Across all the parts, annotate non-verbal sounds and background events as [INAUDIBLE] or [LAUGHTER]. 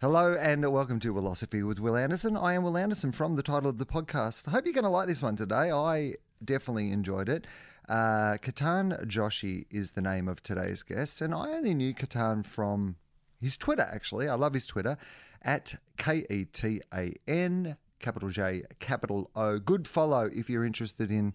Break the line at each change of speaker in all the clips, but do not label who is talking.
Hello and welcome to Wilosophy with Wil Anderson. I am Wil Anderson from the title of the podcast. I hope you're going to like this one today. I definitely enjoyed it. Uh, Ketan Joshi is the name of today's guest, and I only knew Ketan from his Twitter, actually. I love his Twitter at K E T A N, capital J, capital O. Good follow if you're interested in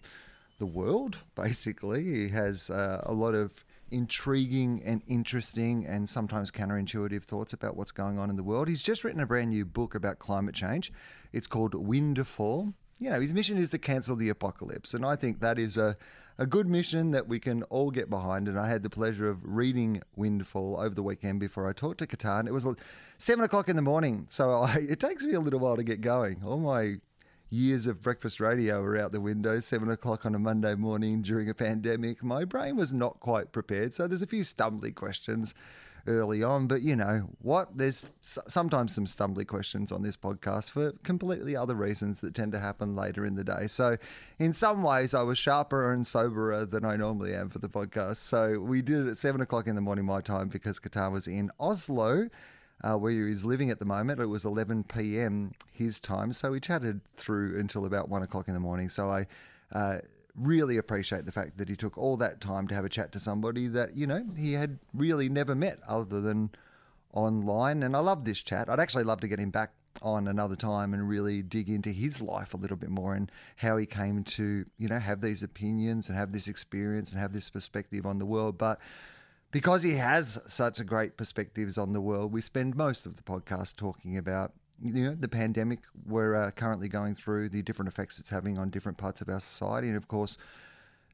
the world, basically. He has uh, a lot of intriguing and interesting and sometimes counterintuitive thoughts about what's going on in the world. He's just written a brand new book about climate change. It's called Windfall. You know, his mission is to cancel the apocalypse. And I think that is a, a good mission that we can all get behind. And I had the pleasure of reading Windfall over the weekend before I talked to Ketan. It was uh, seven o'clock in the morning. So I, [LAUGHS] it takes me a little while to get going. All my years of breakfast radio were out the window, seven o'clock on a Monday morning during a pandemic. My brain was not quite prepared. So there's a few stumbly questions early on, but you know what? There's sometimes some stumbly questions on this podcast for completely other reasons that tend to happen later in the day. So, in some ways, I was sharper and soberer than I normally am for the podcast. So, we did it at seven o'clock in the morning, my time, because Ketan was in Oslo uh, where he's living at the moment. It was 11 p.m. his time, so we chatted through until about one o'clock in the morning. So I uh, really appreciate the fact that he took all that time to have a chat to somebody that you know he had really never met other than online. And I love this chat. I'd actually love to get him back on another time and really dig into his life a little bit more and how he came to you know have these opinions and have this experience and have this perspective on the world but because he has such a great perspectives on the world, we spend most of the podcast talking about you know the pandemic we're uh, currently going through, the different effects it's having on different parts of our society, and of course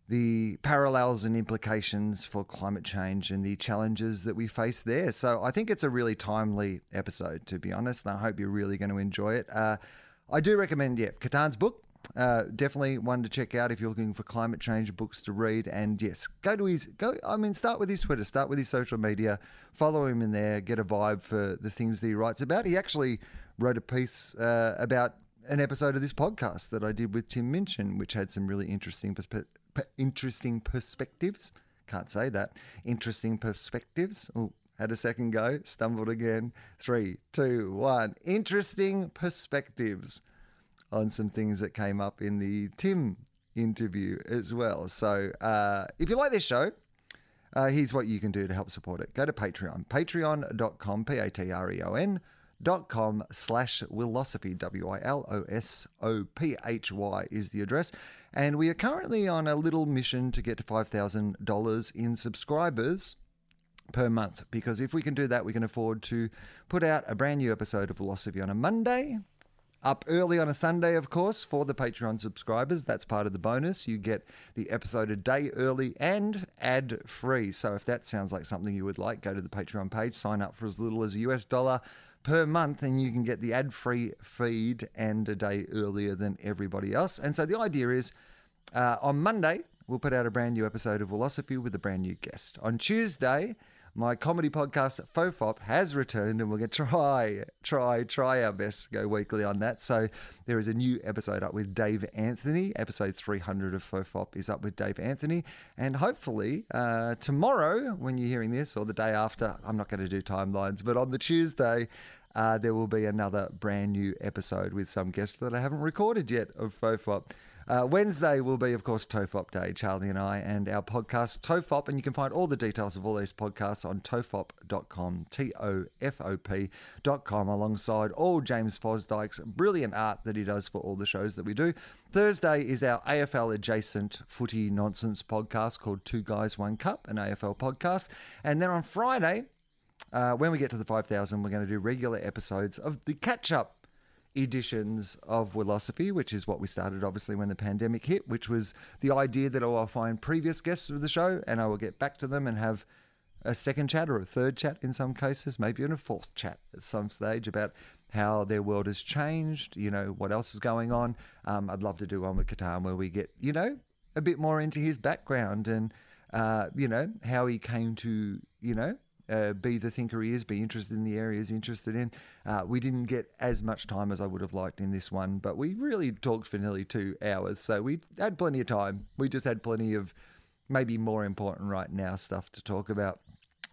the parallels and implications for climate change and the challenges that we face there. So I think it's a really timely episode, to be honest, and I hope you're really going to enjoy it. Uh, I do recommend, yeah, Ketan's book, uh, definitely one to check out if you're looking for climate change books to read. And yes, go to his go. I mean, start with his Twitter, start with his social media, follow him in there, get a vibe for the things that he writes about. He actually wrote a piece uh, about an episode of this podcast that I did with Tim Minchin, which had some really interesting interesting perspectives. Can't say that. Interesting perspectives. Oh, had a second go, stumbled again. Three, two, one. Interesting perspectives on some things that came up in the Tim interview as well. So uh, if you like this show, uh, here's what you can do to help support it. Go to Patreon, patreon.com, P A T R E O N. Dot com slash Wilosophy, W I L O S O P H Y is the address. And we are currently on a little mission to get to $5,000 in subscribers per month because if we can do that, we can afford to put out a brand new episode of Wilosophy on a Monday up early on a Sunday, of course, for the Patreon subscribers. That's part of the bonus. You get the episode a day early and ad free. So if that sounds like something you would like, go to the Patreon page, sign up for as little as a US dollar per month, and you can get the ad free feed and a day earlier than everybody else. And so the idea is uh, on Monday, we'll put out a brand new episode of Wilosophy with a brand new guest. On Tuesday, my comedy podcast Fofop has returned and we're going to try, try, try our best to go weekly on that. So there is a new episode up with Dave Anthony. Episode 300 of Fofop is up with Dave Anthony. And hopefully uh, tomorrow, when you're hearing this, or the day after, I'm not going to do timelines, but on the Tuesday, uh, there will be another brand new episode with some guests that I haven't recorded yet of Fofop. Uh, Wednesday will be, of course, TOFOP Day, Charlie and I, and our podcast, TOFOP. And you can find all the details of all these podcasts on tofop.com, T O F O P.com, alongside all James Fosdyke's brilliant art that he does for all the shows that we do. Thursday is our AFL adjacent footy nonsense podcast called Two Guys, One Cup, an AFL podcast. And then on Friday, uh, when we get to the 5,000, we're going to do regular episodes of the catch up editions of Wilosophy, which is what we started obviously when the pandemic hit, which was the idea that oh, I'll find previous guests of the show and I will get back to them and have a second chat or a third chat in some cases, maybe even a fourth chat at some stage about how their world has changed, you know, what else is going on. Um, I'd love to do one with Ketan where we get, you know, a bit more into his background and, uh, you know, how he came to, you know, uh, be the thinker he is, be interested in the areas interested in. Uh, we didn't get as much time as I would have liked in this one, but we really talked for nearly two hours. So we had plenty of time. We just had plenty of maybe more important right now stuff to talk about.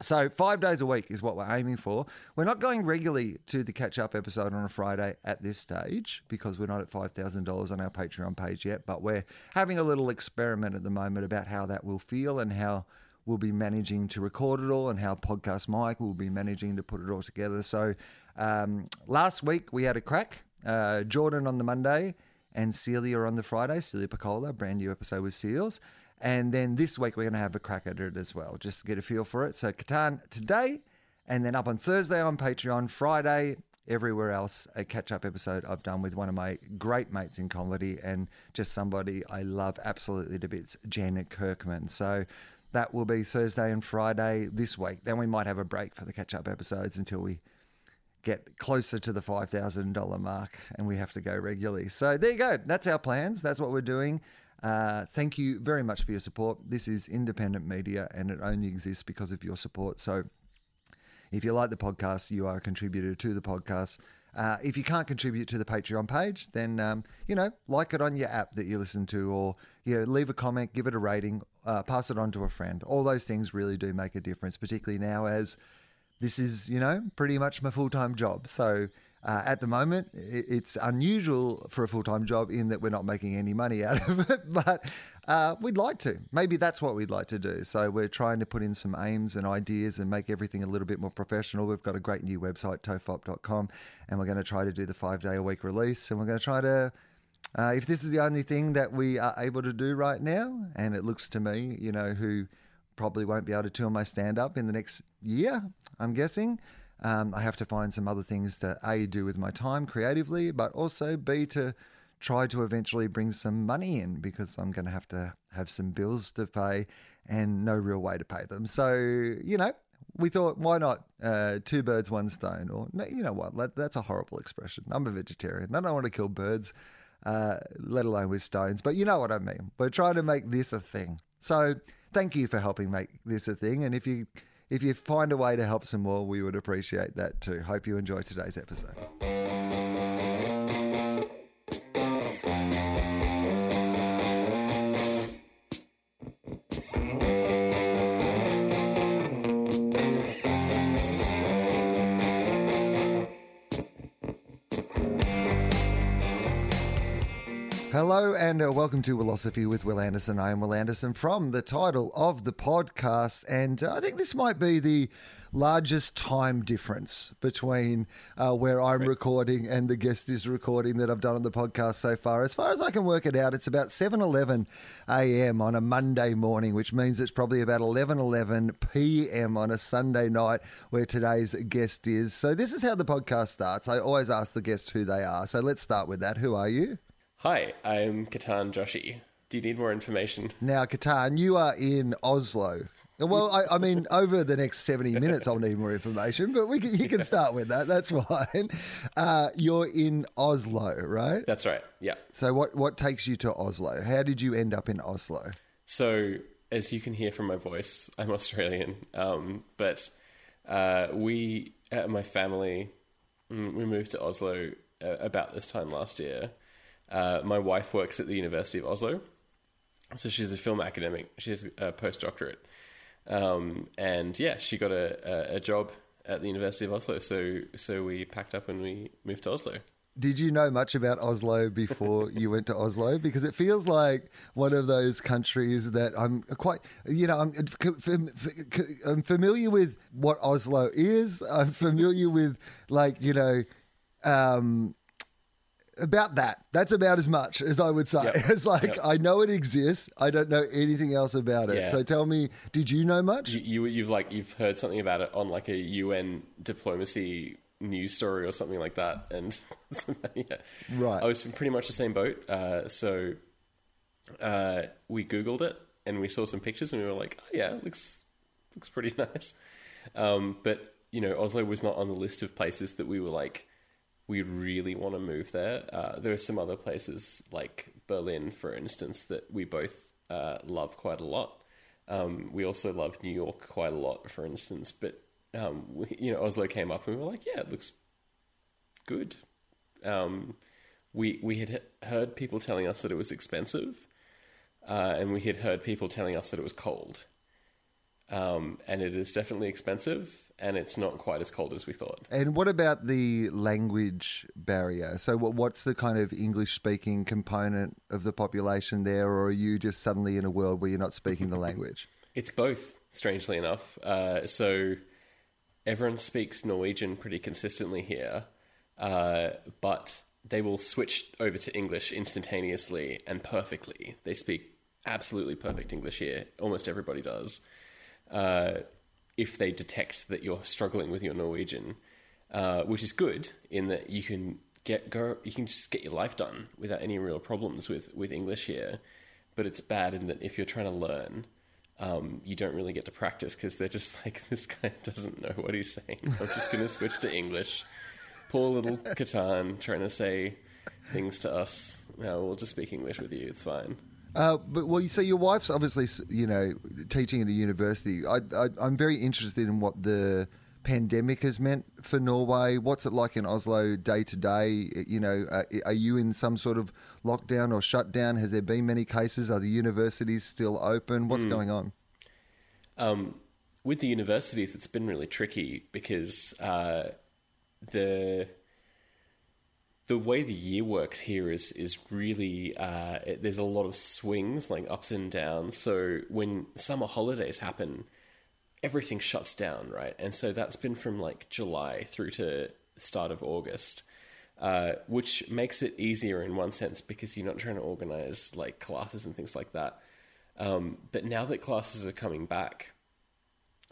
So five days a week is what we're aiming for. We're not going regularly to the catch up episode on a Friday at this stage because we're not at five thousand dollars on our Patreon page yet. But we're having a little experiment at the moment about how that will feel and how we'll be managing to record it all and how Podcast Mike will be managing to put it all together. So um, last week we had a crack. Uh, Jordan on the Monday and Celia on the Friday. Celia Pacquola, brand new episode with Seals. And then this week we're going to have a crack at it as well, just to get a feel for it. So Ketan today, and then up on Thursday on Patreon, Friday everywhere else a catch up episode I've done with one of my great mates in comedy and just somebody I love absolutely to bits, Janet Kirkman. So that will be Thursday and Friday this week. Then we might have a break for the catch up episodes until we get closer to the $5,000 mark and we have to go regularly. So there you go. That's our plans. That's what we're doing. Uh, thank you very much for your support. This is independent media and it only exists because of your support. So if you like the podcast, you are a contributor to the podcast. Uh, if you can't contribute to the Patreon page, then um, you know like it on your app that you listen to, or you know, leave a comment, give it a rating, uh, pass it on to a friend. All those things really do make a difference, particularly now as this is you know pretty much my full time job. So uh, at the moment, it's unusual for a full time job in that we're not making any money out of it, [LAUGHS] but uh, we'd like to. Maybe that's what we'd like to do. So we're trying to put in some aims and ideas and make everything a little bit more professional. We've got a great new website, tofop.com, and we're going to try to do the five day a week release. And we're going to try to, uh, if this is the only thing that we are able to do right now, and it looks to me, you know, who probably won't be able to tour my stand up in the next year, I'm guessing. Um, I have to find some other things to A, do with my time creatively, but also B, to try to eventually bring some money in because I'm going to have to have some bills to pay and no real way to pay them. So, you know, we thought, why not uh, two birds, one stone? Or, you know what, that's a horrible expression. I'm a vegetarian. I don't want to kill birds, uh, let alone with stones. But you know what I mean. We're trying to make this a thing. So, thank you for helping make this a thing. And if you if you find a way to help some more, we would appreciate that too. Hope you enjoy today's episode. And uh, welcome to Wilosophy with Wil Anderson. I am Wil Anderson from the title of the podcast, and uh, I think this might be the largest time difference between uh, where I'm recording and the guest is recording that I've done on the podcast so far. As far as I can work it out, it's about 7:11 a.m. on a Monday morning, which means it's probably about 11:11 p.m. on a Sunday night where today's guest is. So this is how the podcast starts. I always ask the guests who they are. So let's start with that. Who are you?
Hi, I'm Ketan Joshi. Do you need more information?
Now, Ketan, you are in Oslo. Well, I, I, mean, [LAUGHS] over the next 70 minutes, I'll need more information, but we can, you can start with that. That's [LAUGHS] fine. Uh, you're in Oslo, right?
That's right. Yeah.
So, what, what takes you to Oslo? How did you end up in Oslo?
So, as you can hear from my voice, I'm [LAUGHS] Australian. Um, but uh, we, uh, my family, mm, we moved to Oslo uh, about this time last year. Uh, my wife works at the University of Oslo, so she's a film academic. She has a postdoctorate, um, and yeah, she got a, a, a, job at the University of Oslo. So so we packed up and we moved to Oslo.
Did you know much about Oslo before you went to Oslo? Because it feels like one of those countries that I'm quite, you know, I'm, I'm familiar with what Oslo is. I'm familiar with, like, you know, um, about that. That's about as much as I would say. Yep. [LAUGHS] It's like yep. I know it exists. I don't know anything else about it. Yeah. So tell me, did you know much?
You, you have like you've heard something about it on like a UN diplomacy news story or something like that, and [LAUGHS] yeah.
right.
I was pretty much the same boat. Uh, so uh, we googled it and we saw some pictures and we were like, oh yeah, it looks looks pretty [LAUGHS] nice. Um, but you know, Oslo was not on the list of places that we were like we really want to move there. Uh, there are some other places like Berlin, for instance, that we both uh, love quite a lot. Um, we also love New York quite a lot, for instance. But um, we, you know, Oslo came up and we were like, yeah, it looks good. Um, we we had heard people telling us that it was expensive, uh, and we had heard people telling us that it was cold. um, and it is definitely expensive, and it's not quite as cold as we thought.
And what about the language barrier? So, what, what's the kind of English speaking component of the population there, or are you just suddenly in a world where you're not speaking the [LAUGHS] language?
It's both, strangely enough. Uh, so, everyone speaks Norwegian pretty consistently here, uh, but they will switch over to English instantaneously and perfectly. They speak absolutely perfect English here. Almost everybody does. Uh, if they detect that you're struggling with your Norwegian, uh, which is good in that you can get go you can just get your life done without any real problems with with English here. But it's bad in that if you're trying to learn, um, you don't really get to practice because they're just [LAUGHS] like this guy doesn't know what he's saying. I'm just going to switch to English. Poor little Ketan trying to say things to us. We'll just speak English with you. It's fine.
Uh, but well, so your wife's obviously, you know, teaching at a university. I, I, I'm very interested in what the pandemic has meant for Norway. What's it like in Oslo day to day? You know, uh, are you in some sort of lockdown or shutdown? Has there been many cases? Are the universities still open? What's going on?
Um, with the universities, it's been really tricky because uh, the the way the year works here is is really uh, it, there's a lot of swings, like ups and downs. So when summer holidays happen, everything shuts down, right? And so that's been from like July through to start of August, uh, which makes it easier in one sense because you're not trying to organize like classes and things like that. Um, but now that classes are coming back,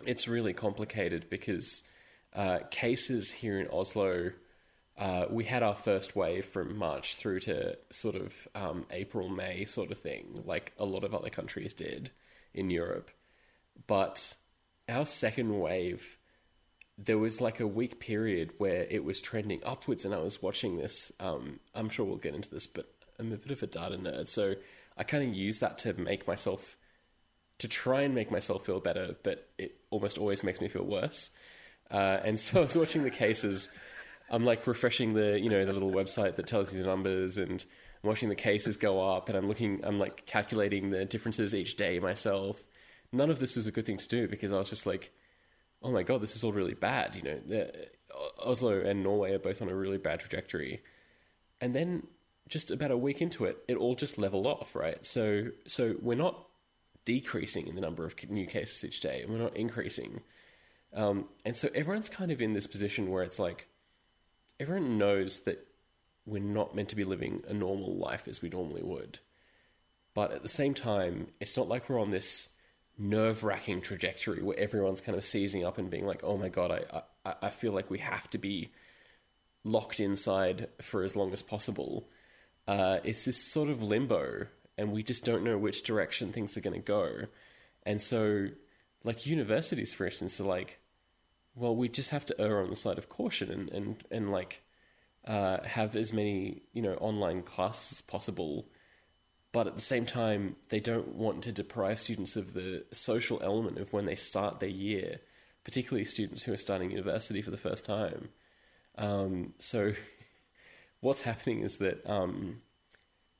it's really complicated because uh, cases here in Oslo uh, we had our first wave from March through to sort of um, April, May sort of thing, like a lot of other countries did in Europe. But our second wave, there was like a week period where it was trending upwards, and I was watching this. Um, I'm sure we'll get into this, but I'm a bit of a data nerd, so I kind of use that to make myself, to try and make myself feel better, but it almost always makes me feel worse. Uh, and so I was watching the cases. I'm like refreshing the you know the little website that tells you the numbers and I'm watching the cases go up and I'm looking I'm like calculating the differences each day myself. None of this was a good thing to do because I was just like, oh my god, this is all really bad. You know, the, Oslo and Norway are both on a really bad trajectory, and then just about a week into it, it all just leveled off. Right, so so we're not decreasing in the number of new cases each day, and we're not increasing. Um, and so everyone's kind of in this position where it's like everyone knows that we're not meant to be living a normal life as we normally would. But at the same time, it's not like we're on this nerve wracking trajectory where everyone's kind of seizing up and being like, oh my God, I, I, I feel like we have to be locked inside for as long as possible. Uh, it's this sort of limbo, and we just don't know which direction things are going to go. And so, like universities, for instance, are like, well, we just have to err on the side of caution and and and like uh, have as many you know online classes as possible. But at the same time, they don't want to deprive students of the social element of when they start their year, particularly students who are starting university for the first time. Um, so, [LAUGHS] what's happening is that um,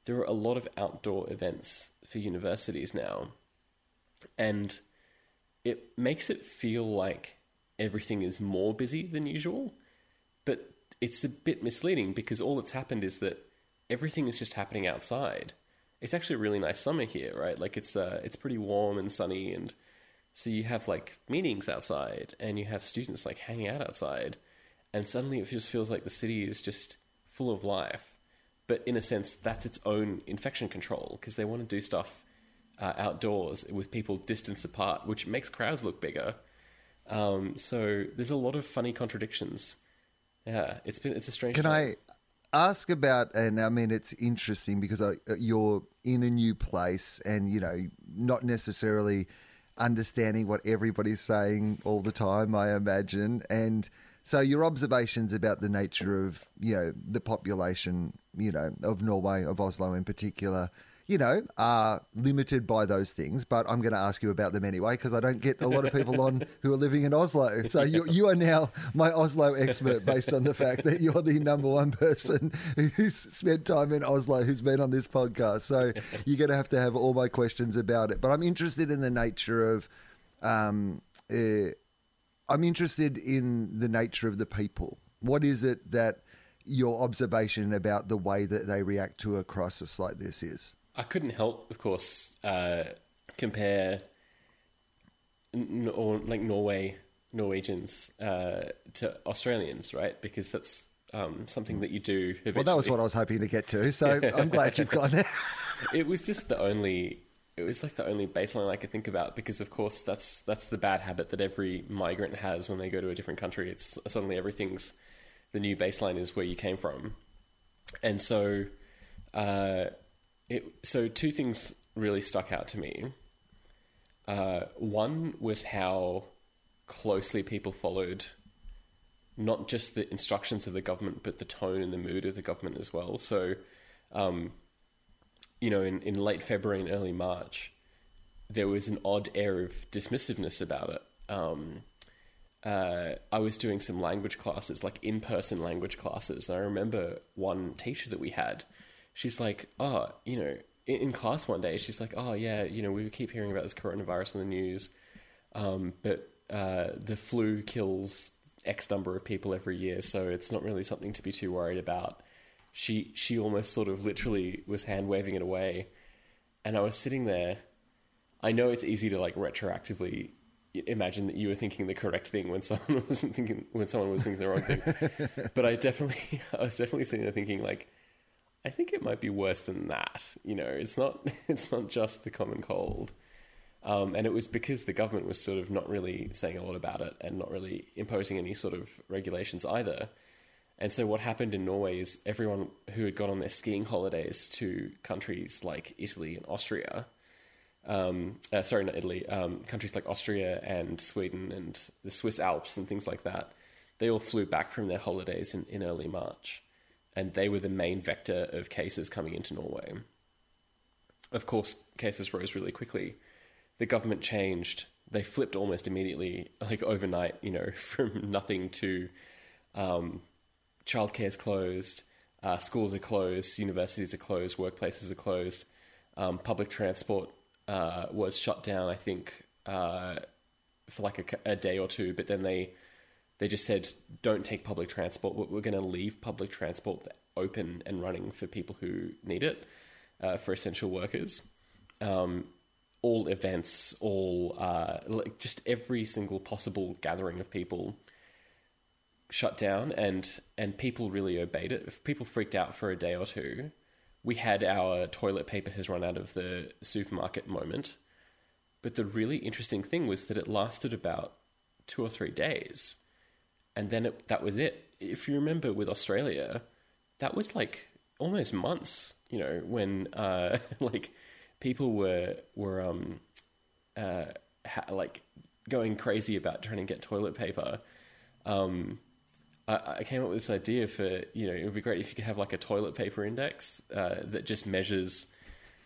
there are a lot of outdoor events for universities now, and it makes it feel like everything is more busy than usual. But it's a bit misleading because all that's happened is that everything is just happening outside. It's actually a really nice summer here, right? Like it's uh, it's pretty warm and sunny, and so you have like meetings outside, and you have students like hanging out outside, and suddenly it just feels like the city is just full of life. But in a sense, that's its own infection control because they want to do stuff uh, outdoors with people distance apart, which makes crowds look bigger um, so there's a lot of funny contradictions. Yeah, it's been it's a strange.
Can time. I ask about? And I mean, it's interesting because I, uh, you're in a new place, and you know, not necessarily understanding what everybody's saying all the time. I imagine, and so your observations about the nature of you know the population, you know, of Norway, of Oslo in particular you know, are limited by those things. But I'm going to ask you about them anyway because I don't get a lot of people on [LAUGHS] who are living in Oslo. So you, you are now my Oslo expert based on the fact that you're the number one person who's spent time in Oslo who's been on this podcast. So you're going to have to have all my questions about it. But I'm interested in the nature of um, uh, I'm interested in the nature of the people. What is it that your observation about the way that they react to a crisis like this is?
I couldn't help, of course, uh, compare n- or like Norway Norwegians uh, to Australians, right? Because that's um, something that you do. Habitually.
Well, that was what I was hoping to get to. So I'm glad you've gone there. [LAUGHS]
it was just the only. It was like the only baseline I could think about because, of course, that's that's the bad habit that every migrant has when they go to a different country. It's suddenly everything's the new baseline is where you came from, and so, uh, it so two things really stuck out to me. Uh, one was how closely people followed not just the instructions of the government, but the tone and the mood of the government as well. So, um, you know, in, in late February and early March, there was an odd air of dismissiveness about it. Um, uh, I was doing some language classes, like in person language classes. And I remember one teacher that we had, she's like, oh, you know, in, in, class one day, she's like, oh, yeah, you know, we keep hearing about this coronavirus in the news, um, but uh, the flu kills X number of people every year, so it's not really something to be too worried about. She she almost sort of literally was hand waving it away, and I was sitting there. I know it's easy to like retroactively imagine that you were thinking the correct thing when [LAUGHS] someone wasn't thinking when someone was thinking the wrong thing. [LAUGHS] but I definitely [LAUGHS] I was definitely sitting there thinking like I think it might be worse than that. You know, it's not [LAUGHS] it's not just the common cold. Um, and it was because the government was sort of not really saying a lot about it and not really imposing any sort of regulations either. And so what happened in Norway is everyone who had gone on their skiing holidays to countries like Italy and Austria, um, uh, sorry, not Italy, um, countries like Austria and Sweden and the Swiss Alps and things like that, they all flew back from their holidays in, in early March. And they were the main vector of cases coming into Norway. Of course, cases rose really quickly the government changed. They flipped almost immediately, like overnight. You know, [LAUGHS] from nothing to um, childcare is closed, uh, schools are closed, universities are closed, workplaces are closed, um, public transport uh, was shut down. I think uh, for like a, a, day or two, but then they they just said don't take public transport. We're, going to leave public transport open and running for people who need it, uh, for essential workers. Um, all events, all uh, like just every single possible gathering of people shut down, and and people really obeyed it. If people freaked out for a day or two, we had our toilet paper has run out of the supermarket moment. But the really interesting thing was that it lasted about two or three days, and then it, that was it. If you remember with Australia, that was like almost months. You know when uh, [LAUGHS] like people were were um uh ha- like going crazy about trying to get toilet paper. Um, I, I, came up with this idea for you know it would be great if you could have like a toilet paper index uh, that just measures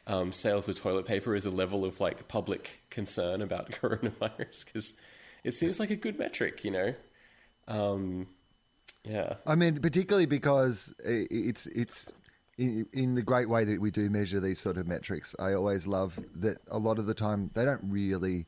um, sales of toilet paper as a level of like public concern about [LAUGHS] coronavirus because it seems like a good metric, you know. Um, yeah,
I mean, particularly because it's it's in, in the great way that we do measure these sort of metrics, I always love that a lot of the time they don't really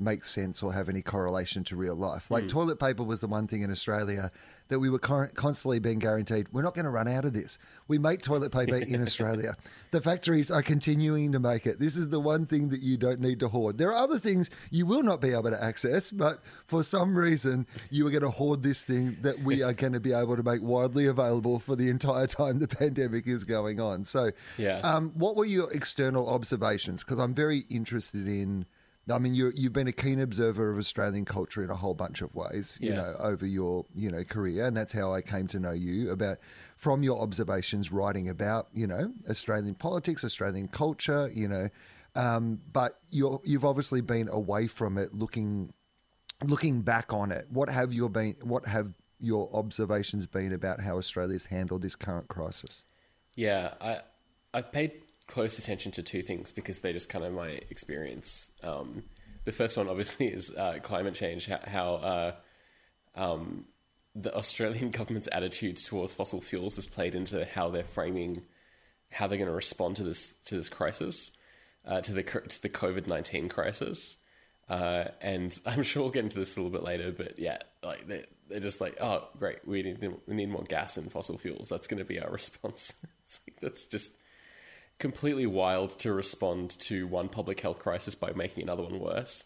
make sense or have any correlation to real life. Like mm. toilet paper was the one thing in Australia that we were constantly being guaranteed we're not going to run out of this. We make toilet paper [LAUGHS] in Australia. The factories are continuing to make it. This is the one thing that you don't need to hoard. There are other things you will not be able to access, but for some reason you are going to hoard this thing that we are [LAUGHS] going to be able to make widely available for the entire time the pandemic is going on. So,
yeah.
Um, what were your external observations? Because I'm very interested in I mean, you you've been a keen observer of Australian culture in a whole bunch of ways, you yeah. know, over your you know career, and that's how I came to know you about from your observations, writing about you know Australian politics, Australian culture, you know, um, but you you've obviously been away from it, looking looking back on it. What have your been? What have your observations been about how Australia's handled this current crisis?
Yeah, I I've paid close attention to two things because they're just kind of my experience. Um, the first one, obviously, is uh, climate change. How uh, um, the Australian [LAUGHS] government's attitudes towards fossil fuels has played into how they're framing how they're going to respond to this to this crisis, uh, to the to the COVID nineteen crisis. Uh, and [LAUGHS] I'm sure we'll get into this a little bit later, but yeah, like they're, they're just like, oh, great, we need we need more gas and fossil fuels. That's going to be our [LAUGHS] response. it's like that's just completely wild to respond to one public health crisis by making another one worse.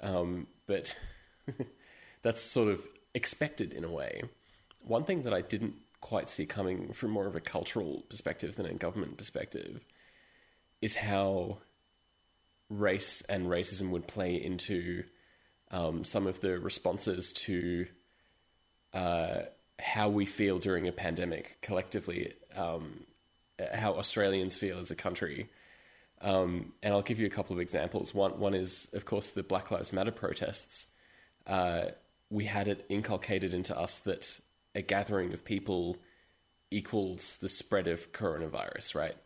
Um, but [LAUGHS] that's sort of expected in a way. One thing that I didn't quite see coming from more of a cultural perspective than a government perspective is how race and racism would play into um, some of the responses to uh, how we feel during a pandemic collectively, um, how Australians feel as a country. Um, and I'll give you a couple of examples. One, one is, of course, the Black Lives Matter protests. Uh, we had it inculcated into us that a gathering of people equals the spread of coronavirus, right?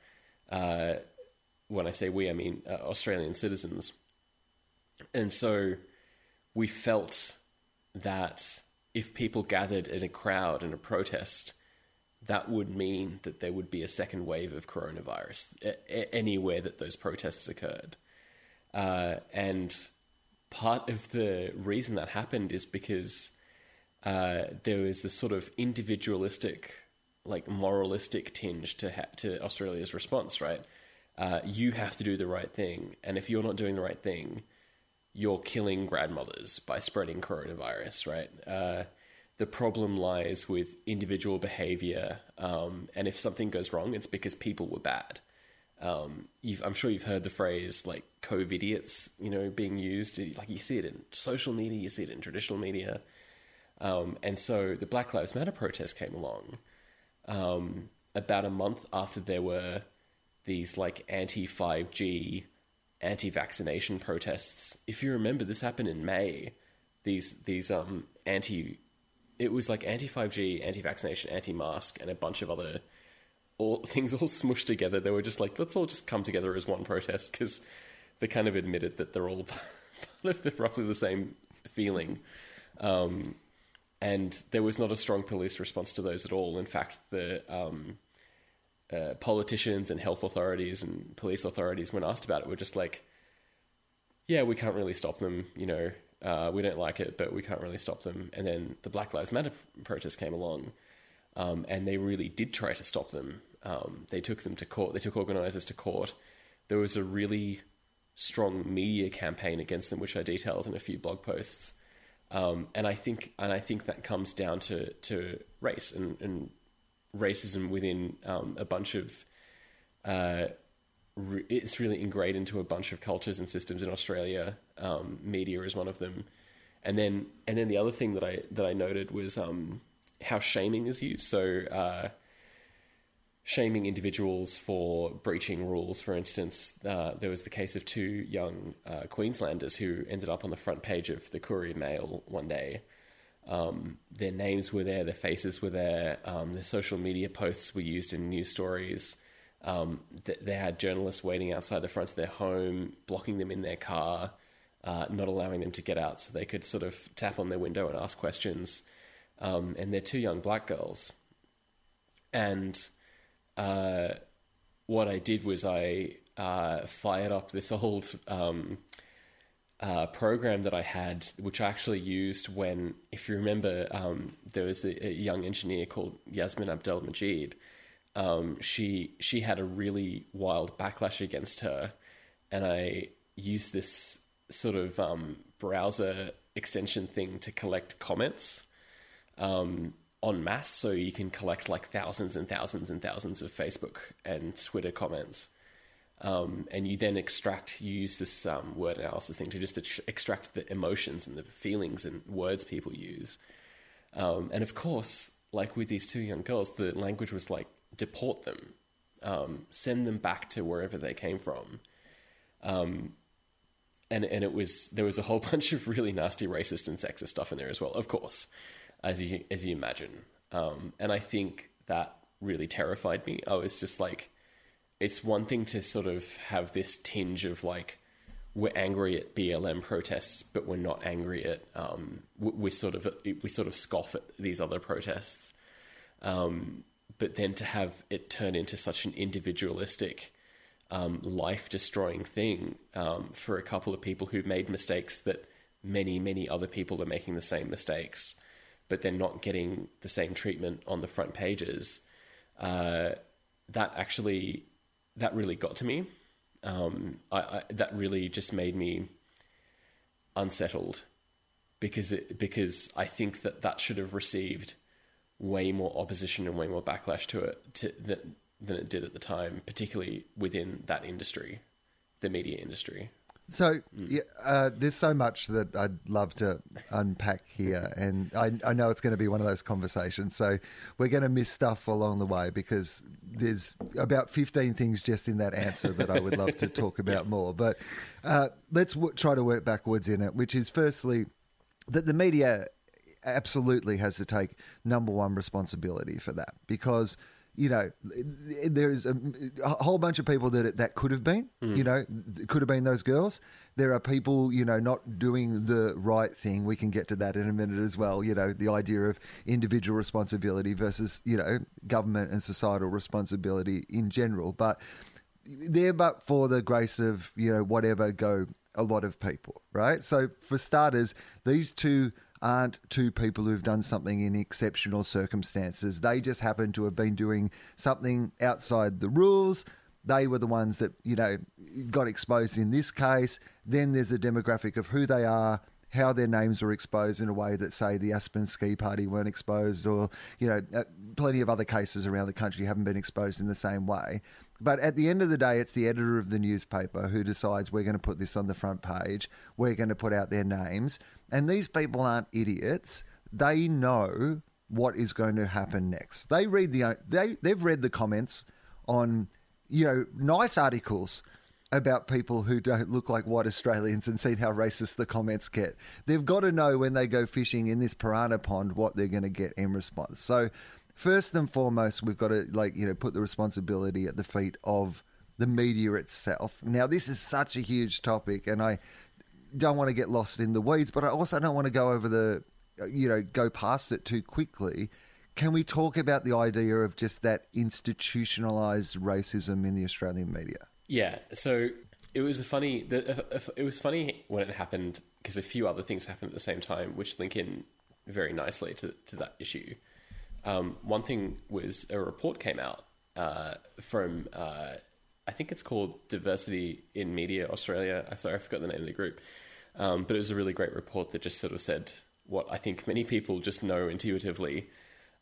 Uh, when I say we, I mean uh, Australian citizens. And so we felt that if people gathered in a crowd in a protest, that would mean that there would be a second wave of coronavirus a- anywhere that those protests occurred. Uh, and part of the reason that happened is because uh, there was this sort of individualistic, like moralistic tinge to ha- to Australia's response, right? Uh, you have to do the right thing, and if you're not doing the right thing, you're killing grandmothers by spreading coronavirus, right? The problem lies with individual behavior, um, and if something goes wrong, it's because people were bad. Um, I'm sure you've heard the phrase like "COVID idiots," you know, being used. Like you see it in social media, you see it in traditional media, um, and so the Black Lives Matter protest came along um, about a month after there were these like anti 5G, anti vaccination protests. If you remember, this happened in May. These these um anti, it was like anti 5G, anti vaccination, anti mask, and a bunch of other all [LAUGHS] things all smushed together. They were just like, let's all just come together as one protest because they kind of admitted that they're all [LAUGHS] part of the, roughly the same feeling. Um, and there was not a strong police response to those at all. In fact, the um, uh, politicians and health authorities and police authorities, when asked about it, were just like, "Yeah, we can't really stop them. You know, uh, we don't like it, but we can't really stop them." And then the Black Lives Matter protest came along, um, and they really did try to stop them. Um, they took them to court. They took organizers to court. There was a really strong media campaign against them, which I detailed in a few blog posts. Um, and I think, and I think that comes down to to race and, and racism within um, a bunch of. Uh, re- it's really ingrained into a bunch of cultures and systems in Australia. Um, media is one of them, and then and then the other thing that I that I noted was um, how shaming is used. So. Uh, shaming individuals for breaching rules. For instance, uh, there was the case of two young uh, Queenslanders who ended up on the front page of the Courier Mail one day. Um, their names were there, their faces were there, um, their social media posts were used in news stories. Um, th- they had journalists waiting outside the front of their home, blocking them in their car, uh, not allowing them to get out so they could sort of tap on their window and ask questions. Um, and they're two young black girls. And uh, what I did was I uh, fired up this old um, uh, program that I had, which I actually used when, if you remember, um, there was a, a, young engineer called Yassmin Abdel-Magied. Um, she she had a really wild backlash against her, and I used this sort of um, browser extension thing to collect comments. Um, en masse, so you can collect like thousands and thousands and thousands of Facebook and Twitter comments. Um, and you then extract, you use this um, word analysis thing to just extract the emotions and the feelings and words people use. Um, and of course, like with these two young girls, the language was like deport them, um, send them back to wherever they came from. Um, and and it was there was a whole [LAUGHS] bunch of really nasty racist and sexist stuff in there as well, of course as you as you imagine. Um, and I think that really terrified me. I was just like, it's one thing to sort of have this tinge of like, we're angry at BLM protests, but we're not angry at um, we, we, sort of we sort of scoff at these other protests. Um, but then to have it turn into such an individualistic um, life destroying thing um, for a couple of people who made mistakes that many, many other people are making the same mistakes, but they're not getting the same treatment on the front pages. Uh, that actually, that really got to me. Um, I, I, that really just made me unsettled because it, because I think that that should have received way more opposition and way more backlash to it to, than, than it did at the time, particularly within that industry, the media industry.
So yeah, uh, there's so much that I'd love to unpack here, and I, I know it's going to be one of those conversations. So we're going to miss stuff along the way because there's about 15 things just in that answer that I would love to [LAUGHS] talk about more. But uh, let's w- try to work backwards in it, which is firstly that the media absolutely has to take number one responsibility for that because you know, there's a, a, whole bunch of people that that could have been, mm. you know, could have been those girls. There are people, you know, not doing the right thing. We can get to that in a minute as well. You know, the idea of individual responsibility versus, you know, government and societal responsibility in general. But there, but for the grace of, you know, whatever, go a lot of people, right? So for starters, these two aren't two people who've done something in exceptional circumstances. They just happen to have been doing something outside the rules. They were the ones that, you know, got exposed in this case. Then there's the demographic of who they are, how their names were exposed in a way that, say, the Aspen Ski Party weren't exposed, or, you know, uh, plenty of other cases around the country haven't been exposed in the same way. But at the end of the day, it's the editor of the newspaper who decides we're going to put this on the front page, we're going to put out their names. And these people aren't idiots. They know what is going to happen next. They read the they they've read the comments on you know nice articles about people who don't look like white Australians and seen how racist the comments get. They've got to know when they go fishing in this piranha pond what they're going to get in response. So first and foremost, we've got to like you know put the responsibility at the feet of the media itself. Now, this is such a huge topic, and I don't want to get lost in the weeds, but I also don't want to go over the, you know, go past it too quickly. Can we talk about the idea of just that institutionalized racism in the Australian media?
Yeah. So it was a funny. Uh, uh, it was funny when it happened because a few other things happened at the same time, which link in very nicely to to that issue. Um, one thing was a report came out uh, from uh, I think it's called Diversity in Media Australia. I Sorry, I forgot the name of the group. Um, but it was a really great report that just sort of said what I think many people just know intuitively,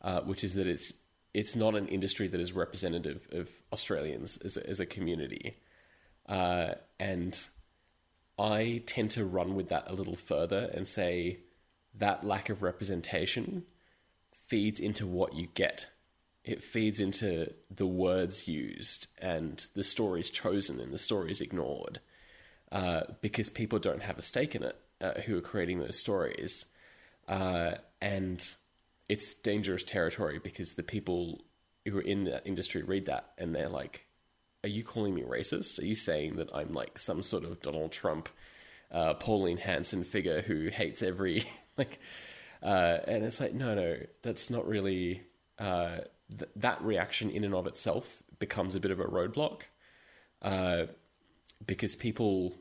uh, which is that it's it's not an industry that is representative of Australians as a, as a community, uh, and I tend to run with that a little further and say that lack of representation feeds into what you get. It feeds into the words used and the stories chosen and the stories ignored uh, because people don't have a stake in it uh, who are creating those stories. Uh, and it's dangerous territory because the people who are in that industry read that and they're like, Are you calling me racist? Are you saying that I'm like some sort of Donald Trump, uh, Pauline Hanson figure who hates every, [LAUGHS] like, uh, and it's like, no, no, that's not really, uh, th- that reaction in and of itself becomes a bit of a roadblock because people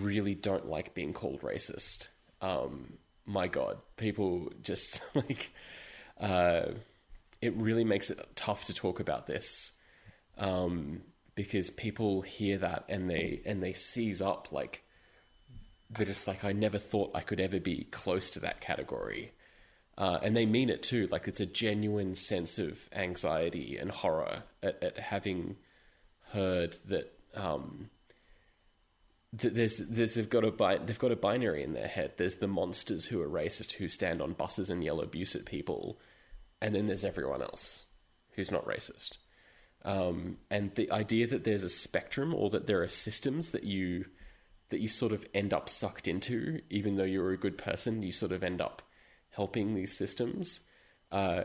really don't like being called racist. Um, my God, people just [LAUGHS] like uh, it really makes it tough to talk about this um, because people hear that and they and they seize up like they're just like I never thought I could ever be close to that category. Uh, and they mean it too. Like it's a genuine sense of anxiety and horror at, at having heard that um, there's, there's they've got a bi- they've got a binary in their head. There's the monsters who are racist who stand on buses and yell abuse at people, and then there's everyone else who's not racist. Um, and the idea that there's a spectrum or that there are systems that you that you sort of end up sucked into, even though you're a good person, you sort of end up helping these systems. Uh,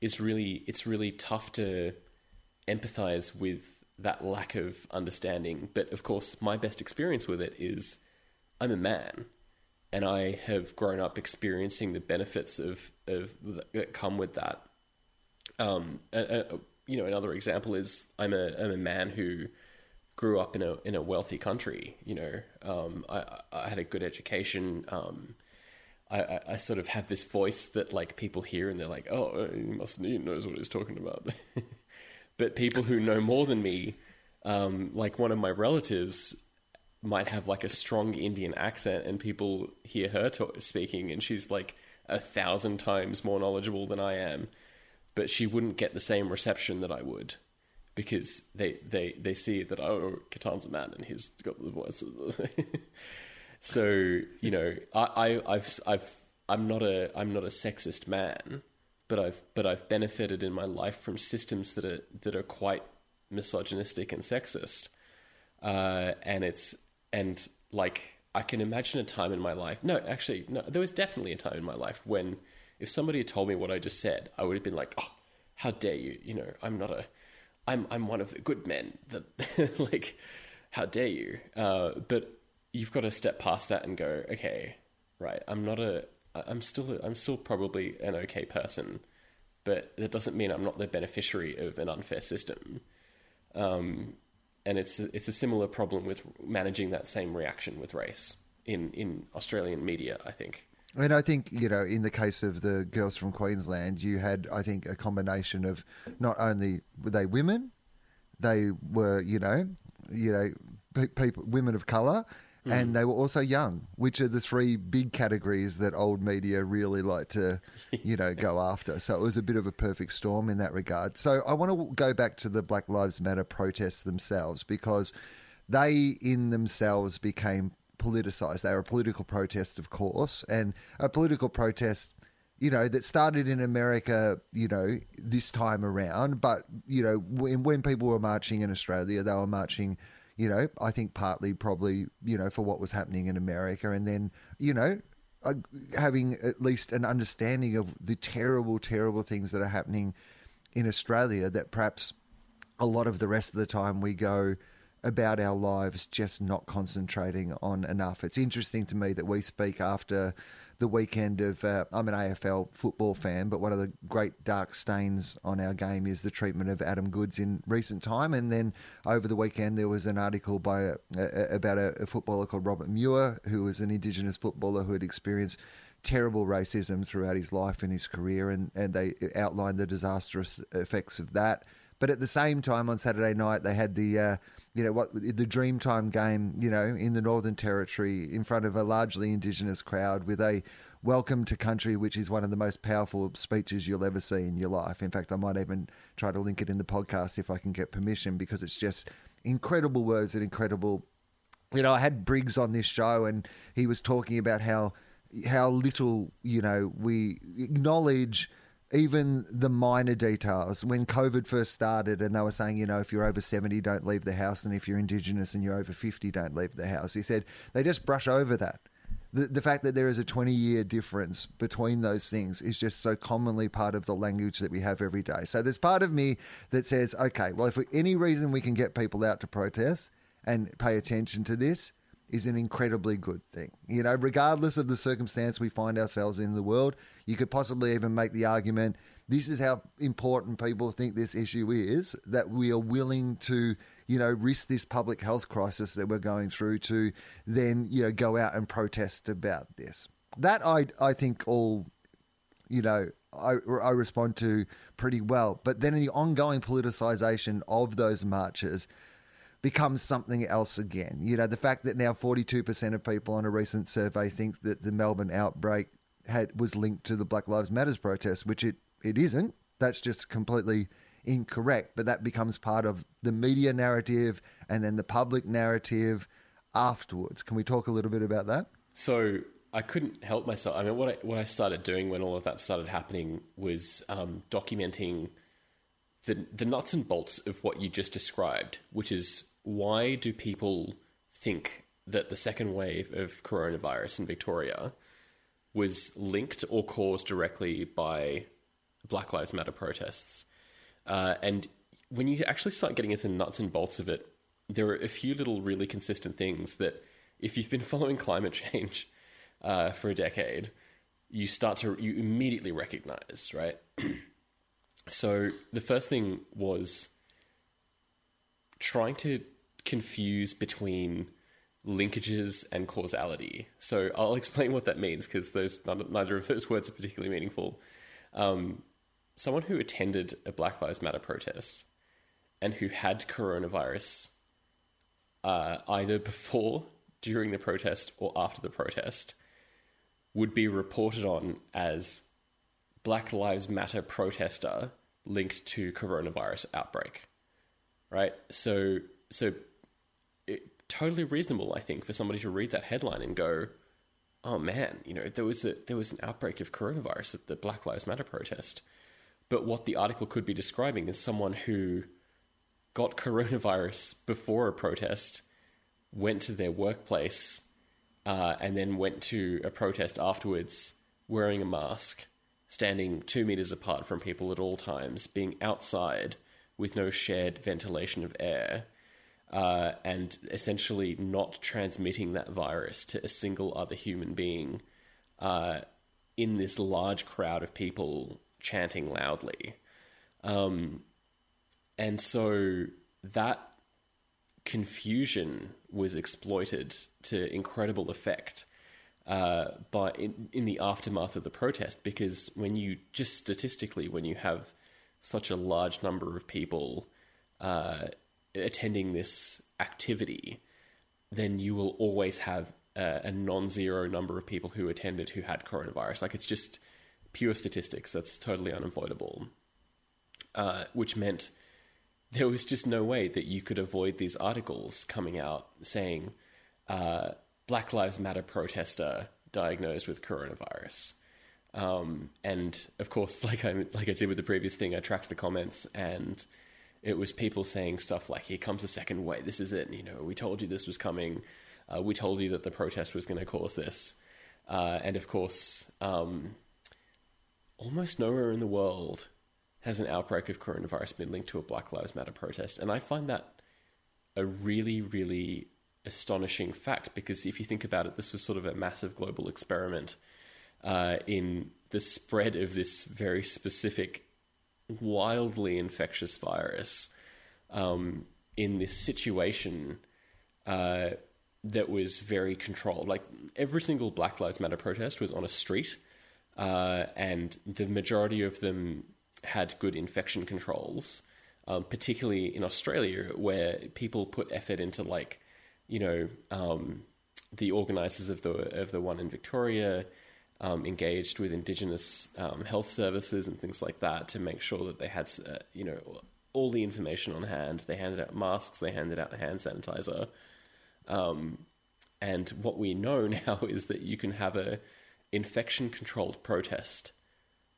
is really it's really tough to empathize with that lack of understanding. But of course, my best experience with it is I'm a man, and I have grown up experiencing the benefits of of that come with that. Um, uh, uh, you know, another example is I'm a I'm a man who grew up in a in a wealthy country. You know, um, I I had a good education. Um, I, I, sort of have this voice that like people hear and they're like, oh, he must he knows what he's talking about. [LAUGHS] but people who know more than me, um, like one of my relatives, might have like a strong Indian accent, and people hear her talk, speaking, and she's like a thousand times more knowledgeable than I am, but she wouldn't get the same reception that I would because they they they see that oh Ketan's a man and he's got the voice. [LAUGHS] so you know I, I I've I've I'm not a I'm not a sexist man, but I've but I've benefited in my life from systems that are that are quite misogynistic and sexist, uh, and it's and like I can imagine a time in my life. No, actually, no. There was definitely a time in my life when if somebody had told me what I just said, I would have been like, "Oh, how dare you? You know, I'm not a, I'm I'm one of the good men. That [LAUGHS] like, how dare you?" Uh, but you've got to step past that and go, "Okay, right. I'm not a. I'm still. A, I'm still probably an okay person, but that doesn't mean I'm not the beneficiary of an unfair system." Um, and it's it's a similar problem with managing that same reaction with race in in Australian media. I think.
And I think, you know, in the case of the girls from Queensland, you had, I think, a combination of not only were they women, they were, you know, you know, people, women of colour, mm. and they were also young, which are the three big categories that old media really like to, [LAUGHS] you know, go after. So it was a bit of a perfect storm in that regard. So I want to go back to the Black Lives Matter protests themselves because they in themselves became politicized. They were a political protest, of course, and a political protest, you know, that started in America, you know, this time around. But, you know, when, when people were marching in Australia, they were marching, you know, I think partly probably, you know, for what was happening in America. And then, you know, uh, having at least an understanding of the terrible, terrible things that are happening in Australia that perhaps a lot of the rest of the time we go, about our lives just not concentrating on enough. It's interesting to me that we speak after the weekend of. Uh, I'm an AFL football fan, but one of the great dark stains on our game is the treatment of Adam Goodes in recent time. And then over the weekend, there was an article by about a, a footballer called Robert Muir, who was an Indigenous footballer who had experienced terrible racism throughout his life and his career, and, and they outlined the disastrous effects of that. But at the same time, on Saturday night, they had the uh, you know what the Dreamtime game, you know, in the Northern Territory in front of a largely Indigenous crowd with a welcome to country, which is one of the most powerful speeches you'll ever see in your life. In fact, I might even try to link it in the podcast if I can get permission because it's just incredible words and incredible. You know, I had Briggs on this show and he was talking about how how little you know we acknowledge even the minor details. When COVID first started, and they were saying, you know, if you're over 70, don't leave the house, and if you're Indigenous and you're over 50, don't leave the house. He said they just brush over that. The, the fact that there is a 20 year difference between those things is just so commonly part of the language that we have every day. So there's part of me that says, okay, well, if for any reason we can get people out to protest and pay attention to this, is an incredibly good thing. You know, regardless of the circumstance we find ourselves in the world, you could possibly even make the argument this is how important people think this issue is that we are willing to, you know, risk this public health crisis that we're going through to then, you know, go out and protest about this. That I I think all, you know, I, I respond to pretty well. But then the ongoing politicization of those marches becomes something else again. You know, the fact that now 42% of people on a recent survey think that the Melbourne outbreak had was linked to the Black Lives Matters protest, which it, it isn't. That's just completely incorrect. But that becomes part of the media narrative and then the public narrative afterwards. Can we talk a little bit about that?
So I couldn't help myself. I mean, what I, what I started doing when all of that started happening was um, documenting the the nuts and bolts of what you just described, which is why do people think that the second wave of coronavirus in Victoria was linked or caused directly by Black Lives Matter protests? Uh, and when you actually start getting into the nuts and bolts of it, there are a few little really consistent things that, if you've been [LAUGHS] following climate change uh, for a decade, you start to you immediately recognize, right? [CLEARS THROAT] So the first thing was trying to confuse between linkages and causality. So I'll [LAUGHS] explain what that means because those neither of those words are particularly meaningful. Um, someone who attended a Black Lives Matter protest and who had coronavirus uh, either before, during the protest, or after the protest would be reported on as Black Lives Matter protester linked to coronavirus outbreak. Right? So so it, totally reasonable, I think, for somebody to read that headline and go, "Oh man, you know, there was a there was an outbreak of coronavirus at the Black Lives Matter protest." But what the article could be describing is someone who got coronavirus before a protest, went to their workplace, uh, and then went to a protest afterwards wearing a mask, standing two meters apart from people at all times, being outside with no shared ventilation of air, uh, and essentially not transmitting that virus to a single other human being uh, in this large crowd of people chanting loudly. Um, and so that confusion was exploited to incredible effect uh, by in, in the aftermath of the protest because when you just statistically when you have such a large number of people uh, attending this activity, then you will always have a, a non-zero number of people who attended who had coronavirus. Like it's just pure statistics. That's totally unavoidable. Uh, which meant there was just no way that you could avoid these articles coming out saying uh, Black Lives Matter protester diagnosed with coronavirus. Um, and of course, [LAUGHS] like I like I did with the previous thing, I tracked the comments, and it was people saying stuff like, "Here comes the second wave. This is it. You know, we told you this was coming. Uh, we told you that the protest was going to cause this." Uh, and of course, um, almost nowhere in the world has an outbreak of coronavirus been linked to a Black Lives Matter protest. And I find that a really, really astonishing fact because if you think about it, this was sort of a massive global experiment uh, in the spread of this very specific, wildly infectious virus um, in this situation uh, that was very controlled. Like every single Black Lives Matter protest was on a street. Uh, and the majority of them had good infection controls, um, particularly in Australia, where people put effort into like, you know, um, the organisers of the of the one in Victoria um, engaged with Indigenous um, health services and things like that to make sure that they had, uh, you know, all the information on hand. They handed out masks, they handed out hand sanitizer. Um, and what we know [LAUGHS] now is that you can have a infection controlled protest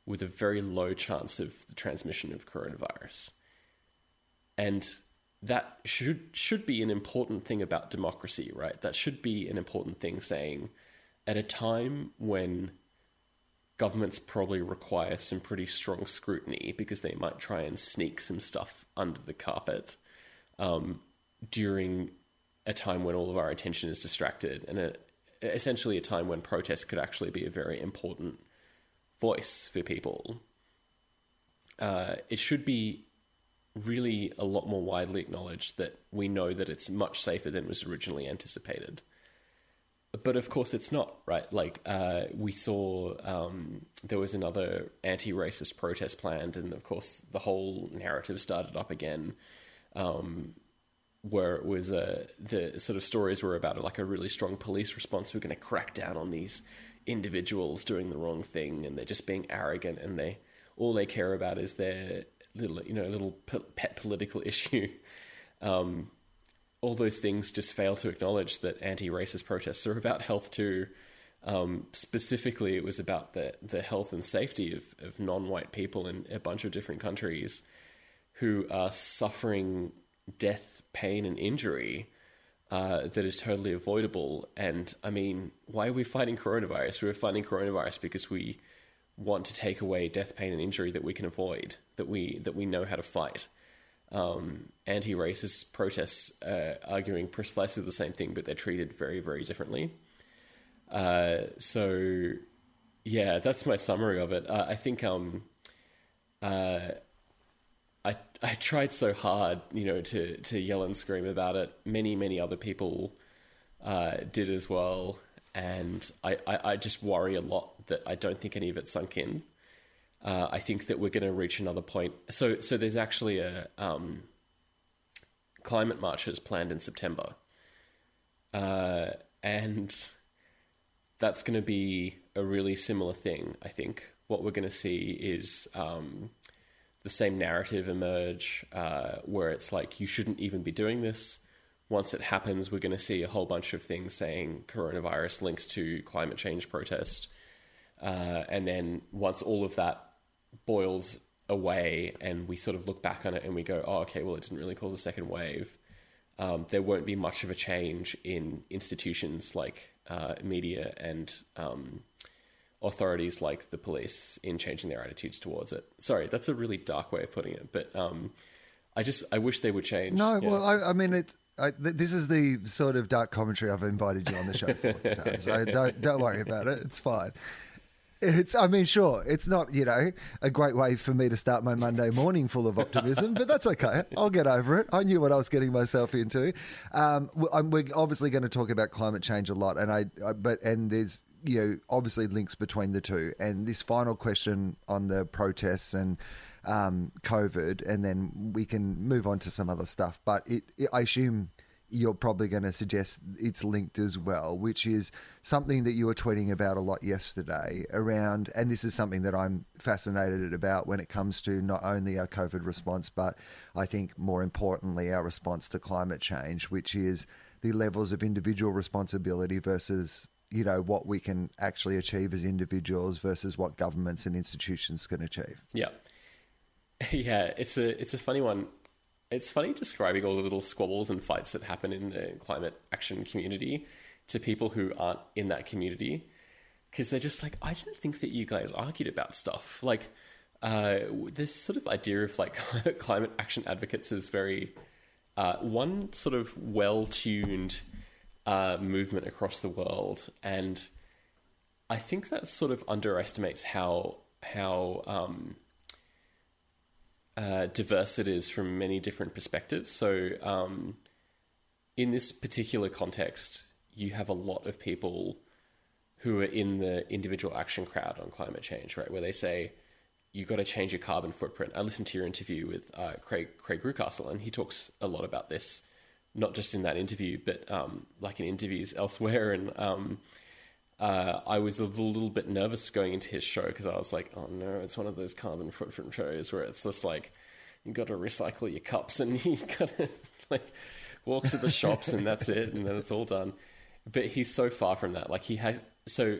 with a very low chance of the transmission of coronavirus. And that should should be an important thing about democracy, right? That should be an important thing saying at a time when governments probably require some pretty strong scrutiny because they might try and sneak some stuff under the carpet um, during a time when all of our attention is distracted and a, essentially a time when protest could actually be a very important voice for people. Uh, it should be really a lot more widely acknowledged that we know that it's much safer than was originally anticipated. But of course, it's not right. Like uh, we saw, um, there was another anti-racist protest planned, and of course, the whole narrative started up again, um, where it was uh, the sort of stories were about like a really strong police response. We're going to crack down on these individuals doing the wrong thing and they're just being arrogant and they all they care about is their little you know little pet political [LAUGHS] issue. Um, all those things just fail to acknowledge that anti-racist protests are about health too. Um, specifically, it was about the the health and safety of, of non-white people in a bunch of different countries who are suffering death, pain, and injury uh, that is totally avoidable. And I mean, why are we fighting coronavirus? We're fighting coronavirus because we want to take away death, pain, and injury that we can avoid, that we that we know how to fight. Um, anti-racist protests uh, arguing precisely the same thing, but they're treated very, very differently. Uh, so, yeah, that's my summary of it. Uh, I think um, uh, I tried so hard, you know, to to yell and scream about it. Many many other people uh, did as well, and I, I, I just worry a lot that I don't think any of it sunk in. Uh, I think that we're going to reach another point. So so there's actually a um, climate marches planned in September, uh, and that's going to be a really similar thing. I think what we're going to see is. Um, the same narrative emerge uh, where it's like you shouldn't even be doing this. Once it happens, we're going to see a whole bunch of things saying coronavirus links to climate change protest. Uh, and then once all of that boils away and we sort of look back on it and we go, oh, okay, well, it didn't really cause a second wave, um, there won't be much of a change in institutions like uh, media and um, authorities like the police in changing their attitudes towards it. Sorry, that's a really dark way of putting it, but um, I just I wish they would change.
No, yeah. well, I, I mean it's. I, th- this is the sort of dark commentary I've invited you on the show for, [LAUGHS] so don't don't worry about it. It's fine. It's, I mean, sure, it's not, you know, a great way for me to start my Monday morning full of [LAUGHS] optimism, but that's okay. I'll get over it. I knew what I was getting myself into. Um, we're obviously going to talk about climate change a lot, and I, but and there's you know, obviously links between the two. And this final question on the protests and um, COVID, and then we can move on to some other stuff. But it, it, I assume you're probably going to suggest it's linked as well, which is something that you were tweeting about a lot yesterday around, and this is something that I'm fascinated about when it comes to not only our COVID response, but I think more importantly, our response to climate change, which is the levels of individual responsibility versus you know what we can actually achieve as individuals versus what governments and institutions can achieve.
Yeah, [LAUGHS] yeah, it's a it's a funny one. It's funny describing all the little squabbles and fights that happen in the climate action community to people who aren't in that community because they're just like, I didn't think that you guys argued about stuff like. Uh, this sort of idea of like [LAUGHS] climate action advocates is very uh, one sort of well tuned uh, movement across the world, and I think that sort of underestimates how how um, uh, diverse it is from many different perspectives. So, um, in this particular context, you have a lot of people who are in the individual action crowd on climate change, right? Where they say you've got to change your carbon footprint. I listened to your interview with uh, Craig Craig Reucassel, and he talks a lot about this not just in that interview, but um, like in interviews elsewhere. [LAUGHS] And um, uh, I was a little, bit nervous going into his show because I was like, oh no, it's one of those carbon footprint shows where it's just like you got to recycle your cups and [LAUGHS] you got to like walk to the shops and that's it, and then it's all done. But he's so far from that. Like he has so.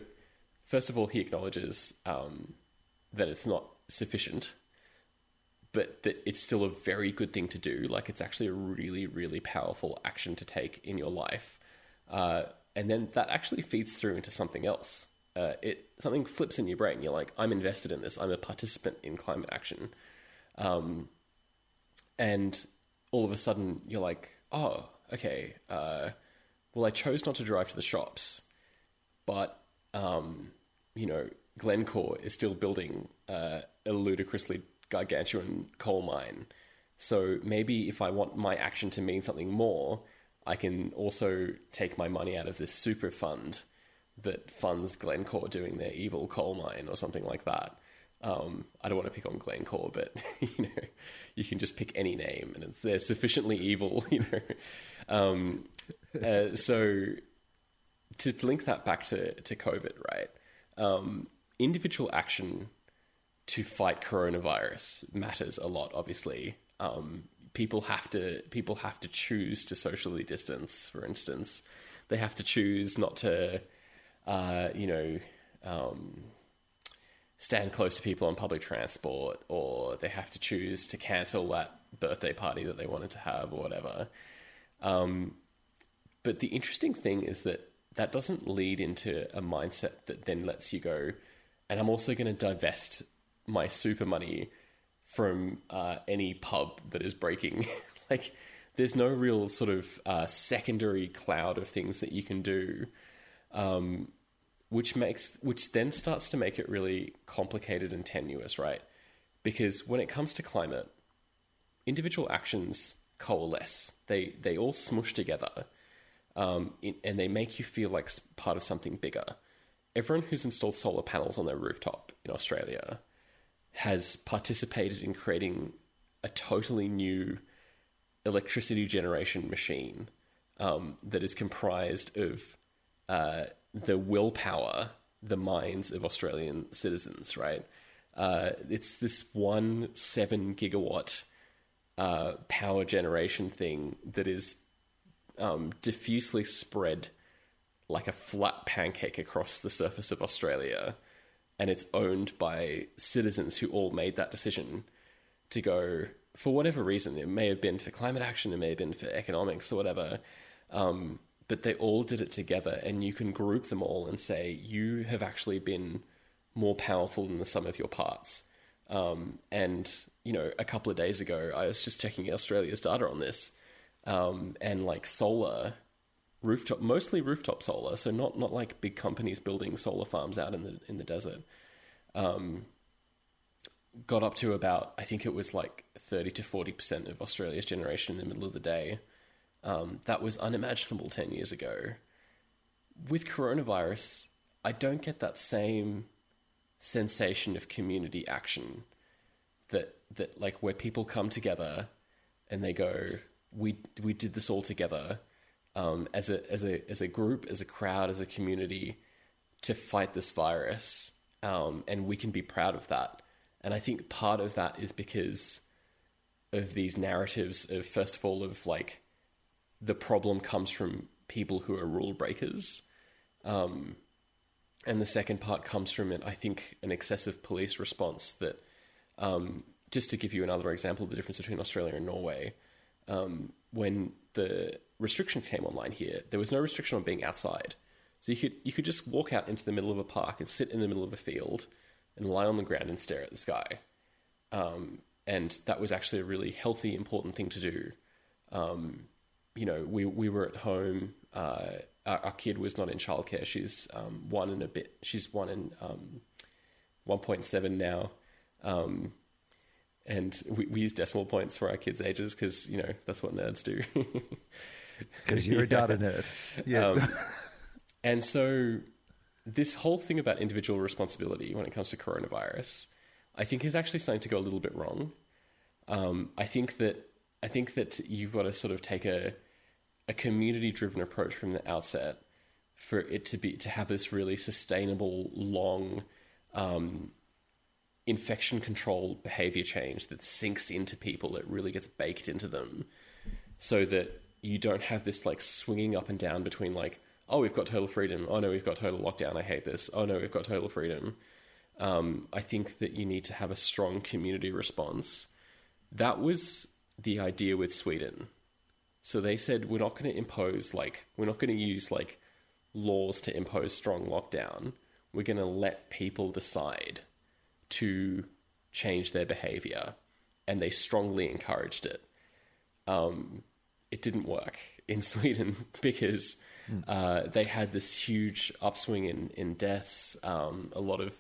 First of all, he acknowledges um, that it's not sufficient but that it's still a very good thing to do. Like it's actually a really, really powerful action to take in your life. Uh, and then that actually feeds through into something else. Uh, it something flips in your brain. You're like, I'm invested in this. I'm a participant in climate action. Um, and all of a sudden, you're like, oh, okay. Uh, well, I chose not to drive to the shops, but um, you know, Glencore is still building uh, a ludicrously gargantuan coal mine. So maybe if I want my action to mean something more, I can also take my money out of this super fund that funds Glencore doing their evil coal mine or something like that. Um, I don't want to pick on Glencore, but [LAUGHS] you know, you can just pick any name, and it's, they're sufficiently evil, [LAUGHS] you know. Um, uh, so to link that back to to COVID, right? Um, individual action to fight coronavirus matters a lot. Obviously, um, people have to people have to choose to socially distance. For instance, they have to choose not to, uh, you know, um, stand close to people on public transport, or they have to choose to cancel that birthday party that they wanted to have, or whatever. Um, but the interesting thing is that that doesn't lead into a mindset that then lets you go, and I'm also going to divest my super money from uh, any pub that is breaking. [LAUGHS] like, there's no real sort of uh, secondary cloud of things that you can do, um, which makes which then starts to make it really complicated and tenuous, right? Because when it comes to climate, individual actions coalesce. They they all smush together, um, in, and they make you feel like part of something bigger. Everyone who's installed solar panels on their rooftop in Australia has participated in creating a totally new electricity generation machine um, that is comprised of uh, the willpower, the minds of Australian citizens, right? Uh, it's this one seven gigawatt uh, power generation thing that is um, diffusely spread like a flat pancake across the surface of Australia. And it's owned by citizens who all made that decision to go, for whatever reason. It may have been for climate action, it may have been for economics or whatever. Um, but they all did it together, and you can group them all and say, you have actually been more powerful than the sum of your parts. Um, and you know, a couple of days ago, I was just checking Australia's data on this, um, and like solar rooftop, mostly rooftop solar, so not not like big companies building solar farms out in the in the desert. Um, got up to about I think it was like thirty to forty percent of Australia's generation in the middle of the day. Um, that was unimaginable ten years ago. With coronavirus, I don't get that same sensation of community action that that like where people come together and they go we we did this all together um, as a as a as a group as a crowd as a community to fight this virus. Um, and we can be proud of that. And I think part of that is because of these narratives of first of all of like the problem comes from people who are rule breakers. Um, and the second part comes from it, I think, an excessive police response that, um, just to give you another example of the difference between Australia and Norway, um, when the restriction came online here, there was no restriction on being outside. So you could you could just walk out into the middle of a park and sit in the middle of a field and lie on the ground and stare at the sky. Um, and that was actually a really healthy, important thing to do. Um, you know, we we were at home. Uh, our, our, kid was not in childcare. She's um, one and a bit. She's one and um, one point seven now, um, and we, we, use decimal points for our kids' ages because you know that's what nerds do. [LAUGHS]
Because you're a data nerd, yeah. Um, [LAUGHS]
and so, this whole thing about individual responsibility when it comes to coronavirus, I think is actually starting to go a little bit wrong. Um, I think that I think that you've got to sort of take a a community driven approach from the outset for it to be to have this really sustainable long um, infection control behavior change that sinks into people it really gets baked into them so that you don't have this like swinging up and down between like oh we've got total freedom. Oh no we've got total lockdown. I hate this. Oh no we've got total freedom. Um, i think that you need to have a strong community response. That was the idea with sweden. So they said we're not going to impose like we're not going to use like laws to impose strong lockdown. We're going to let people decide to change their behavior, and they strongly encouraged it. Um, it didn't work [LAUGHS] in Sweden [LAUGHS] because mm. uh, they had this huge upswing in in deaths. Um, a lot of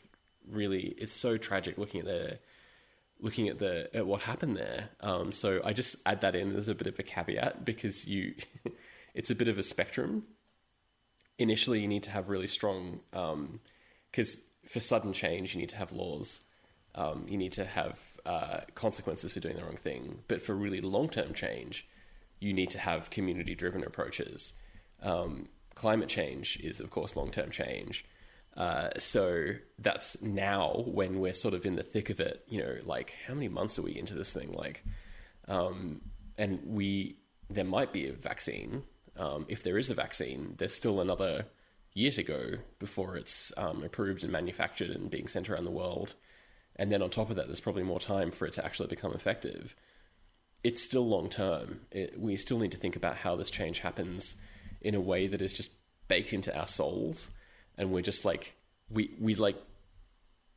really, it's so tragic looking at their looking at the at what happened there. Um, so I just add that in as a bit of a caveat because you, [LAUGHS] it's a bit of a spectrum. Initially, you need to have really strong, because um, for sudden change, you need to have laws. Um, you need to have uh, consequences for doing the wrong thing. But for really long term change, you need to have community driven approaches. Um, climate change is, of course, long term change. Uh, so that's now when we're sort of in the thick of it. You know, like how many months are we into this thing? Like, um, and we there might be a vaccine. Um, if there is a vaccine, there's still another year to go before it's um, approved and manufactured and being sent around the world. And then on top of that, there's probably more time for it to actually become effective. It's still long term. we still need to think about how this change happens in a way that is just baked into our souls and we're just like we we like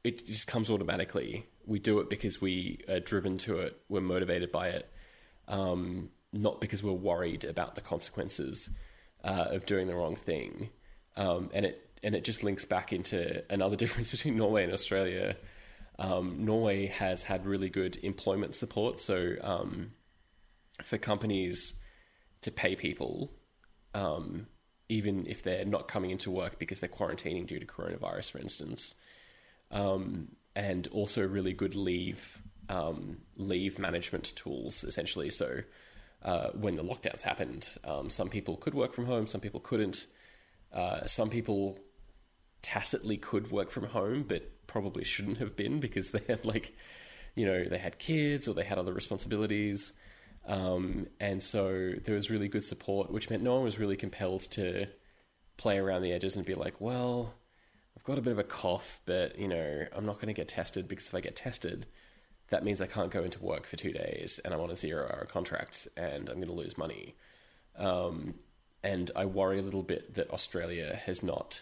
it just comes automatically. We do it because we are driven to it. We're motivated by it, um, not because we're worried about the consequences uh, of doing the wrong thing. Um, and it and it just links back into another [LAUGHS] difference between Norway and Australia. Um, Norway has had really good employment support, so um, for companies to pay people, um, even if they're not coming into work because they're quarantining due to coronavirus, for instance, um, and also really good leave um, leave management tools, essentially. So uh, when the lockdowns happened, some people could work from home, some people couldn't. Uh, some people tacitly could work from home, but probably shouldn't have been because they had like, you know, they had kids or they had other responsibilities. Um, and so there was really good support, which meant no one was really compelled to play around the edges and be like, well, I've got a bit of a cough, but you know, I'm not going to get tested because if I get tested, that means I can't go into work for two days and I'm on a zero hour contract and I'm going to lose money. Um, and I worry a little bit that Australia has not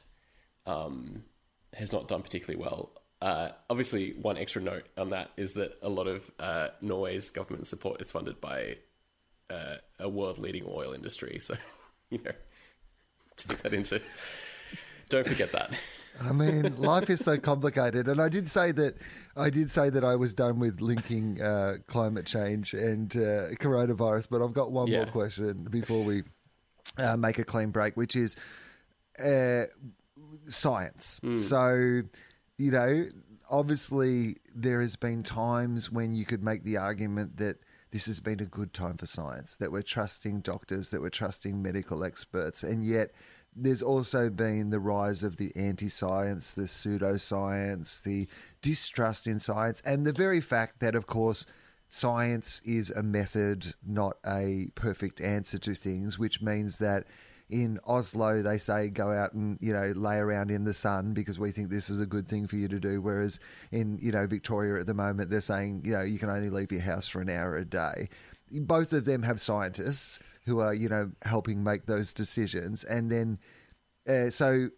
um, has not done particularly well. Uh, obviously, one extra note on that is that a lot of uh, Norway's government support is funded by uh, a world leading oil industry. [LAUGHS] So, you know, take that into. Don't forget that.
I mean, life is so complicated, and I did say that I did say that I was done with linking uh, climate change and uh, coronavirus, but I've got one
Yeah.
more question before we uh, make a clean break, which is uh, science. So, you know, obviously there has been times when you could make the argument that this has been a good time for science, that we're trusting doctors, that we're trusting medical experts, and yet there's also been the rise of the anti-science, the pseudoscience, the distrust in science, and the very fact that, of course, science is a method, not a perfect answer to things, which means that in Oslo they say go out and you know lay around in the sun because we think this is a good thing for you to do. Whereas in you know Victoria at the moment they're saying you know you can only leave your house for an hour a day. Both of them have scientists who are you know helping make those decisions. And then uh, so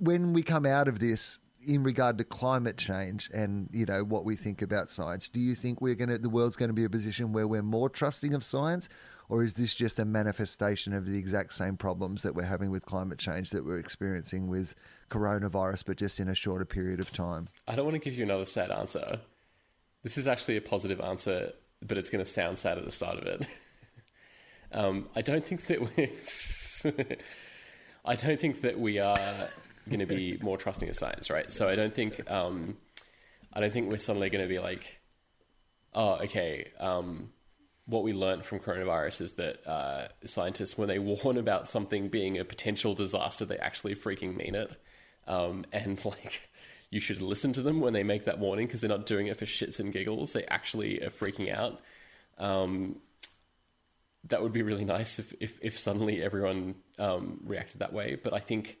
when we come out of this in regard to climate change and you know what we think about science do you think we're going to the world's going to be a position where we're more trusting of science or is this just a manifestation of the exact same problems that we're having with climate change that we're experiencing with coronavirus but just in a shorter period of time
I don't want to give you another sad answer. This is actually a positive answer, but it's going to sound sad at the start of it. [LAUGHS] um, I don't think that we. [LAUGHS] I don't think that we are going to be more trusting of science, right? So I don't think. Um, I don't think we're suddenly going to be like, oh, okay. Um, what we learned from coronavirus is that uh, scientists, when they [LAUGHS] warn about something being a potential disaster, they actually freaking mean it. Um, and [LAUGHS] like, you should listen to them when they make that warning because they're not doing it for shits and giggles. They actually are freaking out. Um, that would be really nice if, if, if suddenly everyone um, reacted that way. But I think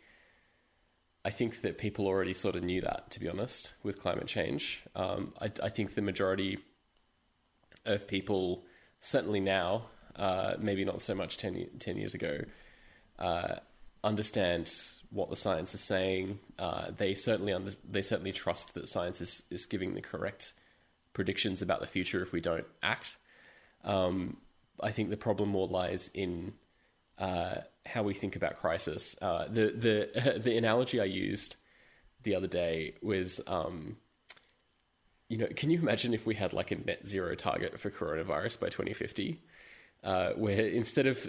I think that people already sort of knew that, to be honest, with climate change. Um, I, I think the majority of people, certainly now, uh, maybe not so much 10, 10 years ago, uh, understand what the science is saying. Uh, they certainly under, they certainly trust that science is, is giving the correct predictions about the future if we don't act. Um, I think the problem more lies in uh, how we think about crisis. Uh, the the [LAUGHS] the analogy I used the other day was, um, you know, can you imagine if we had like a net zero target for coronavirus by 2050, uh, where instead of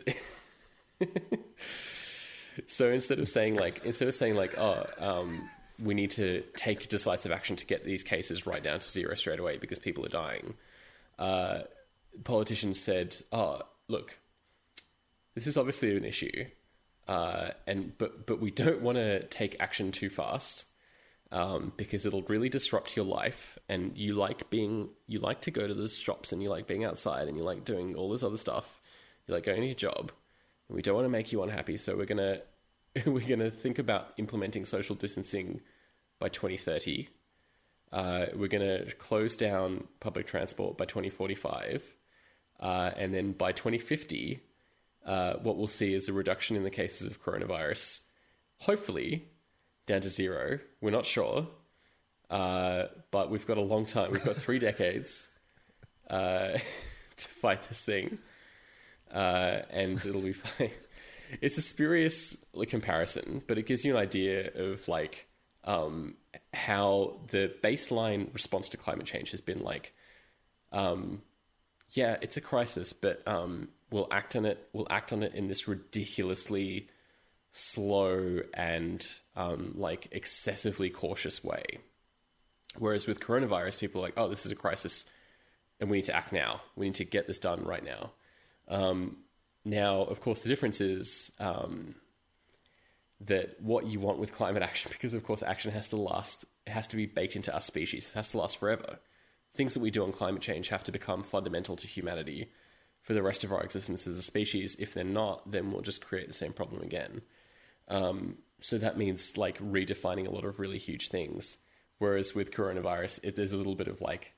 [LAUGHS] so instead of saying like instead of saying like oh um, we need to take decisive action to get these cases right down to zero straight away because people are dying, uh, politicians said, oh look, this is obviously an issue, uh, and but but we don't want to take action too fast um, because it'll really disrupt your life. And you like being you like to go to the shops and you like being outside and you like doing all this other stuff. You like going to your job, and we don't want to make you unhappy. So we're gonna [LAUGHS] we're gonna think about implementing social distancing by 2030. Uh, we're gonna close down public transport by 2045, uh, and then by 2050 uh, what we'll see is a reduction in the cases of coronavirus, hopefully down to zero. We're not sure, uh, but we've got a long time. We've got [LAUGHS] three decades uh, [LAUGHS] to fight this thing, uh, and it'll be fine. [LAUGHS] It's a spurious like, comparison, but it gives you an idea of like um, how the baseline response to climate change has been like, um, yeah, it's a crisis, but um, we'll act on it. We'll act on it in this ridiculously slow and um, like excessively cautious way. Whereas with coronavirus, people are like, oh, this is a crisis and we need to act now. We need to get this done right now. Um, now, of course, the difference is um, that what you want with climate action, [LAUGHS] because of course, action has to last, it has to be baked into our species, it has to last forever. Things that we do on climate change have to become fundamental to humanity for the rest of our existence as a species. If they're not, then we'll just create the same problem again. Um, so that means like redefining a lot of really huge things. Whereas with coronavirus, it, there's a little bit of like,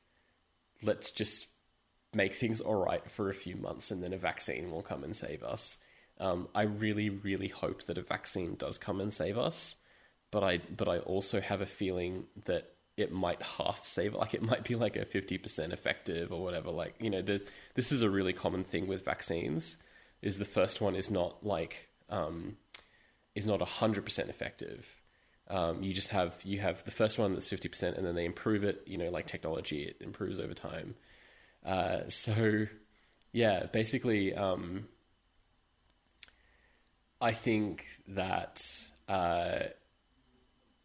let's just make things all right for a few months and then a vaccine will come and save us. Um, I really, really hope that a vaccine does come and save us, but I but I also have a feeling that it might half save like it might be like a 50% effective or whatever like you know this is a really common thing with vaccines is the first one is not like um, is not 100% effective. Um, you just have you have the first one that's 50% and then they improve it you know like technology it improves over time. Uh, so yeah basically um, i think that uh,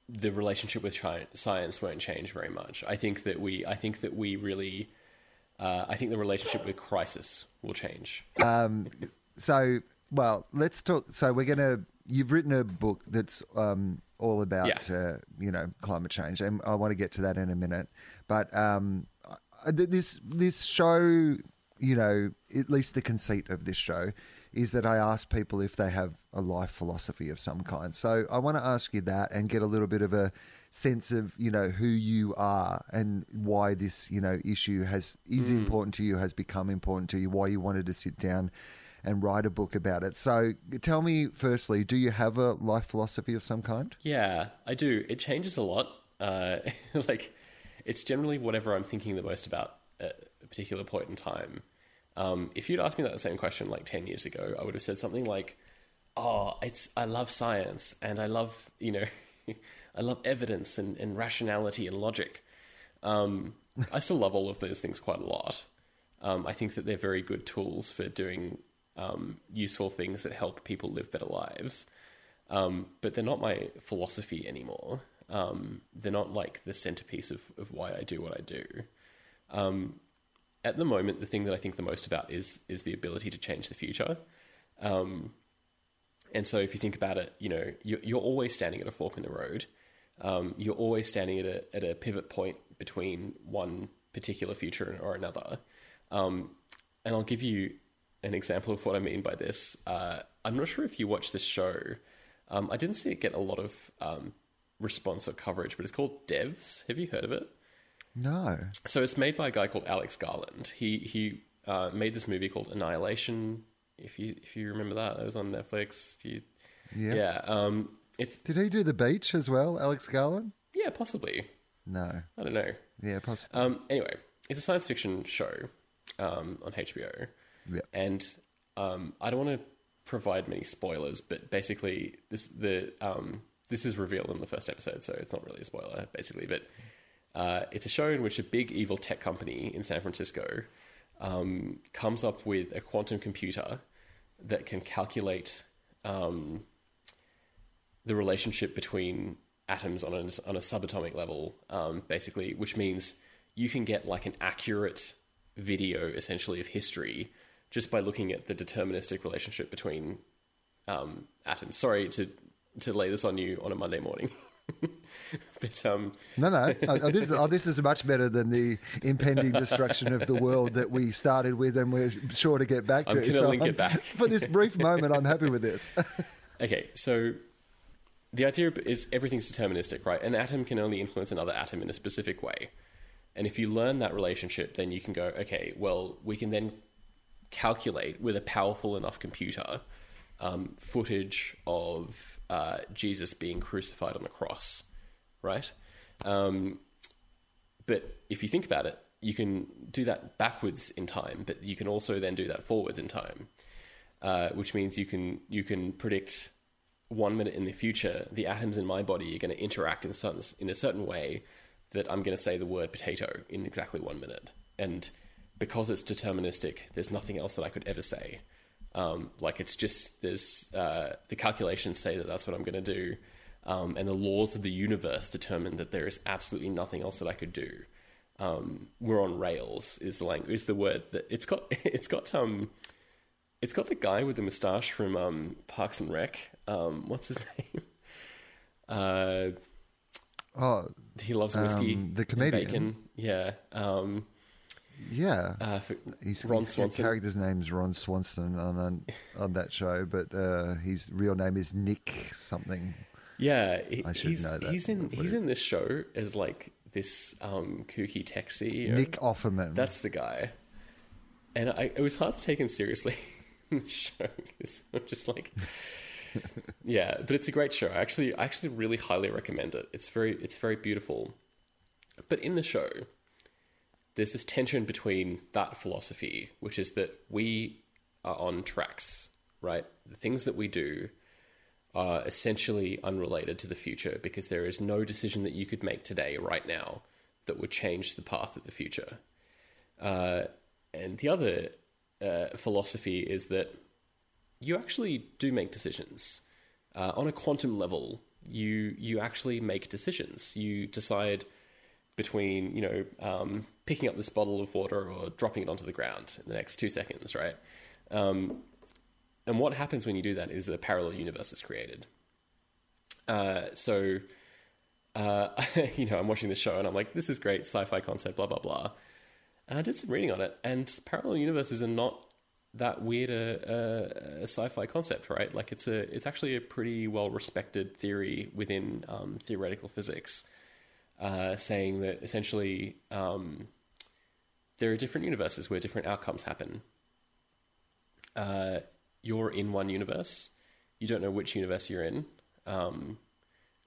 the relationship with science won't change very much i think that we i think that we really uh, i think the relationship with crisis will change
um, so well let's talk so we're gonna you've written a book that's um, all about yeah. uh, you know climate change, and I want to get to that in a minute. But um, this this show, you know, at least the conceit of this show is that I ask people if they have a life philosophy of some kind. So I want to ask you that and get a little bit of a sense of you know who you are and why this you know issue has is mm. important to you has become important to you why you wanted to sit down and write a book about it. So tell me, firstly, do you have a life philosophy of some kind?
Yeah, I do. It changes a lot. Uh, [LAUGHS] like, it's generally whatever I'm thinking the most about at a particular point in time. Um, if you'd asked me that same question like 10 years ago, I would have said something like, oh, it's, I love science and I love, you know, [LAUGHS] I love evidence and, and rationality and logic. Um, I still love all of those things quite a lot. Um, I think that they're very good tools for doing um, useful things that help people live better lives. Um, but they're not my philosophy anymore. Um, they're not like the centerpiece of, of why I do what I do. Um, at the moment, the thing that I think the most about is is the ability to change the future. Um, and so, if you think about it, you know, you're, you're always standing at a fork in the road. Um, you're always standing at a at a pivot point between one particular future or another. and I'll give you an example of what I mean by this. Uh, I'm not sure if you watch this show. Um, I didn't see it get a lot of um, response or coverage, but it's called Devs. Have you heard of it?
No.
So it's made by a guy called Alex Garland. He he uh, made this movie called Annihilation. If you if you remember that, it was on Netflix. You, yeah. Yeah. Um, it's
did he do the beach as well, Alex Garland?
Yeah, possibly.
No,
I don't know.
Yeah, possibly.
Um, anyway, it's a science fiction show um, on HBO.
Yeah.
And um, I don't want to provide many spoilers, but basically this the um, this is revealed in the first episode, so it's not really a spoiler, basically. But uh, it's a show in which a big evil tech company in San Francisco um, comes up with a quantum computer that can calculate um, the relationship between atoms on a, on a subatomic level, um, basically, which means you can get like an accurate video essentially of history just by looking at the deterministic relationship between um, atoms. Sorry to to lay this on you on a Monday morning. [LAUGHS] [LAUGHS] but um,
no, no. Oh, this, oh, this is much better than the impending destruction of the world that we started with, and we're sure to get back to.
I'm so link it back [LAUGHS]
for this brief moment. I'm happy with this. [LAUGHS]
okay, so the idea is everything's deterministic, right? An atom can only influence another atom in a specific way, and if you learn that relationship, then you can go, okay, well, we can then calculate with a powerful enough computer um, footage of uh, Jesus being crucified on the cross, right? Um, but if you think about it, you can do that backwards in time, but you can also then do that forwards in time, uh, which means you can you can predict one minute in the future, the atoms in my body are going to interact in certain in a certain way that I'm going to say the word potato in exactly one minute, and because it's deterministic, there's nothing else that I could ever say. Um, like it's just there's uh, the calculations say that that's what I'm going to do, um, and the laws of the universe determine that there is absolutely nothing else that I could do. Um, we're on rails is the language is the word that it's got. [LAUGHS] It's got um, it's got the guy with the moustache from um, Parks and Rec. Um, what's his [LAUGHS] name? Uh,
Oh,
he loves whiskey.
Um, the comedian.
Bacon. Yeah. Um,
yeah.
uh, for,
He's,
Ron
his
Swanson.
character's name's Ron Swanson on on, on that show, but uh, his real name is Nick something.
Yeah, he-
I should
he's,
know that
He's in he's in this show as like this um, kooky CEO.
Nick Offerman.
That's the guy. And I, it was hard to take him seriously [LAUGHS] in the show. 'cause I'm just like, [LAUGHS] yeah, but it's a great show. I actually, I actually really highly recommend it. It's very, it's very beautiful. But in the show, there's this tension between that philosophy, which is that we are on tracks, right? The things that we do are essentially unrelated to the future because there is no decision that you could make today, right now, that would change the path of the future. Uh, and the other uh, philosophy is that you actually do make decisions uh, on a quantum level. You you actually make decisions. You decide between you know um, picking up this bottle of water or dropping it onto the ground in the next two seconds, right? Um, and what happens when you do that is a parallel universe is created. Uh, so, uh, [LAUGHS] you know, I'm watching the show and I'm like, this is great sci-fi concept, blah blah blah. And I did some reading on it, and parallel universes are not that weird a, a, a sci-fi concept, right? Like it's a it's actually a pretty well respected theory within um, theoretical physics, uh, saying that essentially um, there are different universes where different outcomes happen. Uh, you're in one universe, you don't know which universe you're in. Um,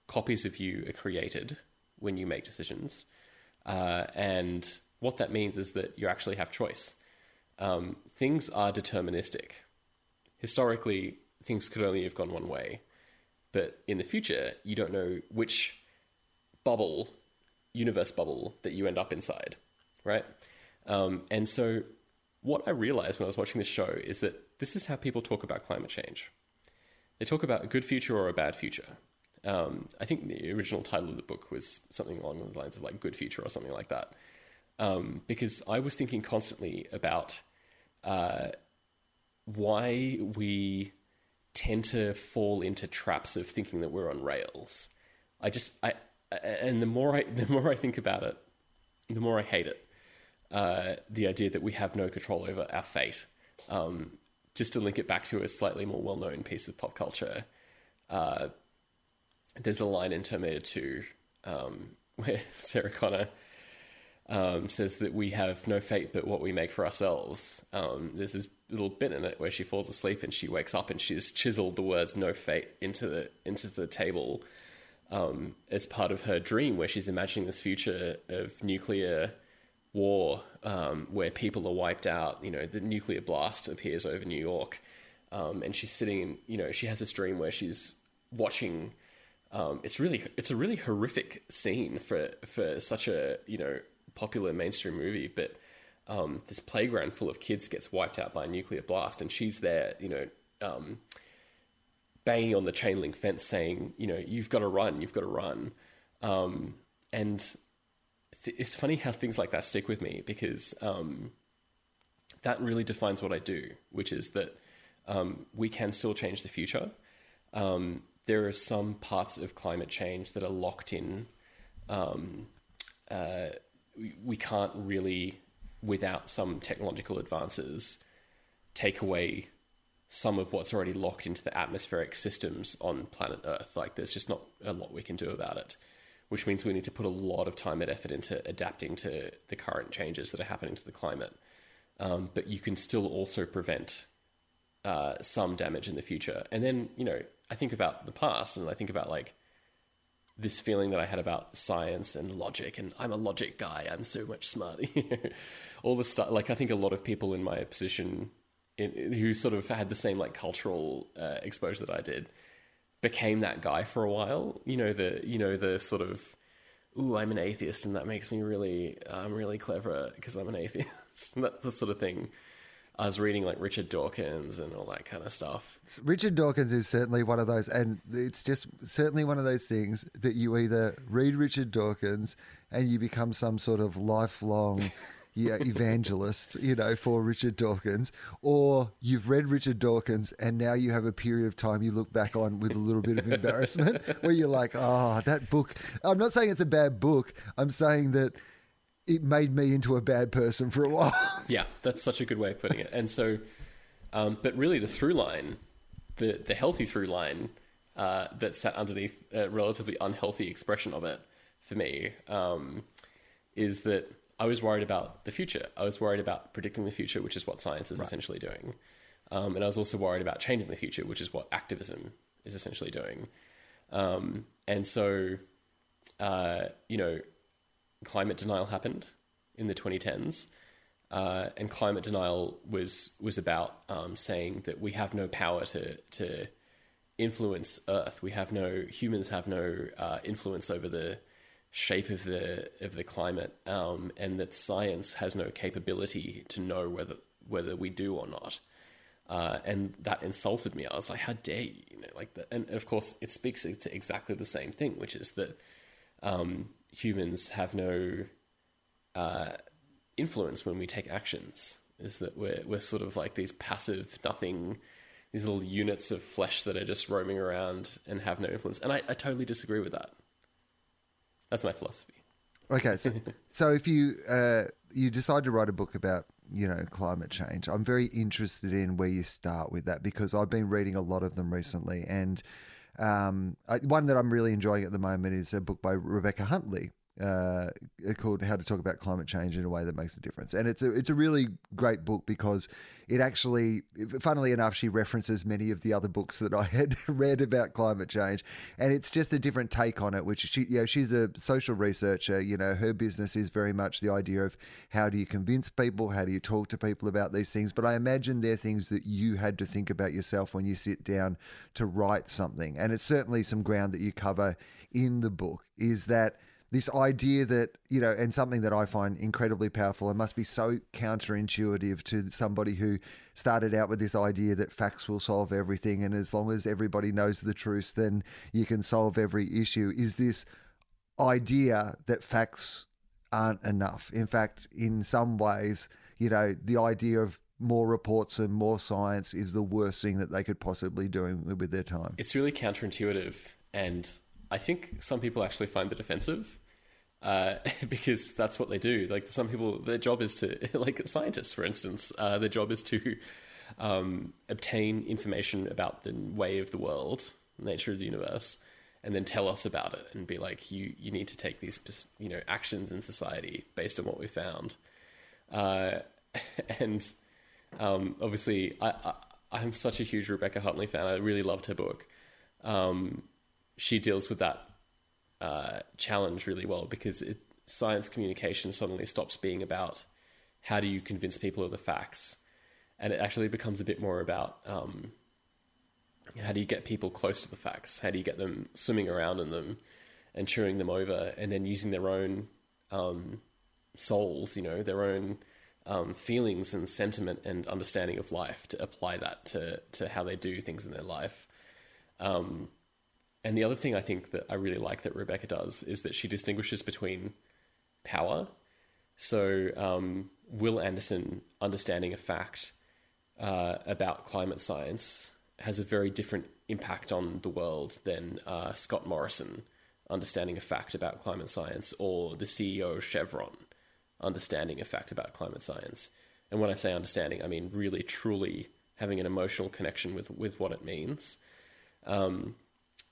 copies of you are created when you make decisions, uh, and what that means is that you actually have choice um, things are deterministic. Historically, things could only have gone one way, but in the future, you don't know which bubble, universe bubble, that you end up inside, right? Um, and so, what I realized when I was watching this show is that this is how people talk about climate change. They talk about a good future or a bad future. Um, I think the original title of the book was something along the lines of like "Good Future" or something like that. Um, because I was thinking constantly about uh, why we tend to fall into traps of thinking that we're on rails. I just, I, and the more I, [LAUGHS] the more I think about it, the more I hate it. Uh, the idea that we have no control over our fate. Um, just to link it back to a slightly more well-known piece of pop culture, uh, there's a line in Terminator 2 um, [LAUGHS] where Sarah Connor um, says that we have no fate but what we make for ourselves. Um, there's this little bit in it where she falls asleep and she wakes up and she's chiseled the words "no fate" into the into the table um, as part of her dream, where she's imagining this future of nuclear war um, where people are wiped out. You know, the nuclear blast appears over New York, um, and she's sitting. In, you know, she has this dream where she's watching. Um, it's really it's a really horrific scene for for such a you know popular mainstream movie, but um, this playground full of kids gets wiped out by a nuclear blast, and she's there, you know, um, banging on the chain link fence, saying, you know, you've got to run, you've got to run, um, and th- it's funny how things like that stick with me because um, that really defines what I do, which is that um, we can still change the future. Um, there are some parts of climate change that are locked in. Um, uh, we, we can't really, without some technological advances, take away some of what's already locked into the atmospheric systems on planet Earth. Like, there's just not a lot we can do about it, which means we need to put a lot of time and effort into adapting to the current changes that are happening to the climate. Um, but you can still also prevent uh, some damage in the future. And then, you know, I think about the past and I think about like this feeling that I had about science and logic, and I'm a logic guy. I'm so much smarter. [LAUGHS] All the stuff. Like I think a lot of people in my position, in, who sort of had the same like cultural uh, exposure that I did, became that guy for a while. You know the you know the sort of ooh I'm an atheist and that makes me really uh, I'm really clever because I'm an atheist. [LAUGHS] That's the sort of thing. I was reading like Richard Dawkins and all that kind of stuff.
Richard Dawkins is certainly one of those, and it's just certainly one of those things that you either read Richard Dawkins and you become some sort of lifelong yeah, evangelist, you know, for Richard Dawkins, or you've read Richard Dawkins and now you have a period of time you look back on with a little bit of embarrassment [LAUGHS] where you're like, oh, that book. I'm not saying it's a bad book. I'm saying that it made me into a bad person for a while. [LAUGHS]
yeah, that's such a good way of putting it. And so, um, but really the through line, the, the healthy through line uh, that sat underneath a relatively unhealthy expression of it for me um, is that I was worried about the future. I was worried about predicting the future, which is what science is right. essentially doing. Um, and I was also worried about changing the future, which is what activism is essentially doing. Um, and so, uh, you know, climate denial happened in the 2010s. Uh, and climate denial was was about um, saying that we have no power to to influence Earth. We have no humans have no uh, influence over the shape of the of the climate, um, and that science has no capability to know whether whether we do or not. Uh, and that insulted me. I was like, "How dare you?" you know, like. And, and, of course, it speaks to exactly the same thing, which is that um, humans have no uh, influence when we take actions. Is that we're we're sort of like these passive, nothing, these little units of flesh that are just roaming around and have no influence. And I, I totally disagree with that. That's my philosophy.
Okay, so, [LAUGHS] so if you uh, you decide to write a book about you know climate change, I'm very interested in where you start with that because I've been reading a lot of them recently, and um, I, one that I'm really enjoying at the moment is a book by Rebecca Huntley, uh, called "How to Talk About Climate Change in a Way That Makes a Difference," and it's a it's a really great book because it actually, funnily enough, she references many of the other books that I had [LAUGHS] read about climate change, and it's just a different take on it. Which she, you know, she's a social researcher. You know, her business is very much the idea of how do you convince people, how do you talk to people about these things. But I imagine they're things that you had to think about yourself when you sit down to write something, and it's certainly some ground that you cover in the book. Is that this idea that you know and something that i find incredibly powerful and must be so counterintuitive to somebody who started out with this idea that facts will solve everything and as long as everybody knows the truth then you can solve every issue is this idea that facts aren't enough. In fact in some ways you know the idea of more reports and more science is the worst thing that they could possibly do with their time.
It's really counterintuitive and I think some people actually find it offensive uh, [LAUGHS] because that's what they do. Like some people, their job is to, [LAUGHS] like scientists, for instance, uh, their job is to um, obtain information about the way of the world, nature of the universe, and then tell us about it and be like, you you need to take these you know actions in society based on what we found. Uh, [LAUGHS] and um, obviously, I, I am such a huge Rebecca Huntley fan. I really loved her book. Um, she deals with that uh, challenge really well because it, science communication suddenly stops being about how do you convince people of the facts, and it actually becomes a bit more about um, how do you get people close to the facts? How do you get them swimming around in them and chewing them over, and then using their own um, souls, you know, their own um, feelings and sentiment and understanding of life to apply that to to how they do things in their life. Um, and the other thing I think that I really like that Rebecca does is that she distinguishes between power. So, um, Wil Anderson understanding a fact uh, about climate science has a very different impact on the world than uh, Scott Morrison understanding a fact about climate science or the CEO of Chevron understanding a fact about climate science. And when I say understanding, I mean really truly having an emotional connection with, with what it means. Um,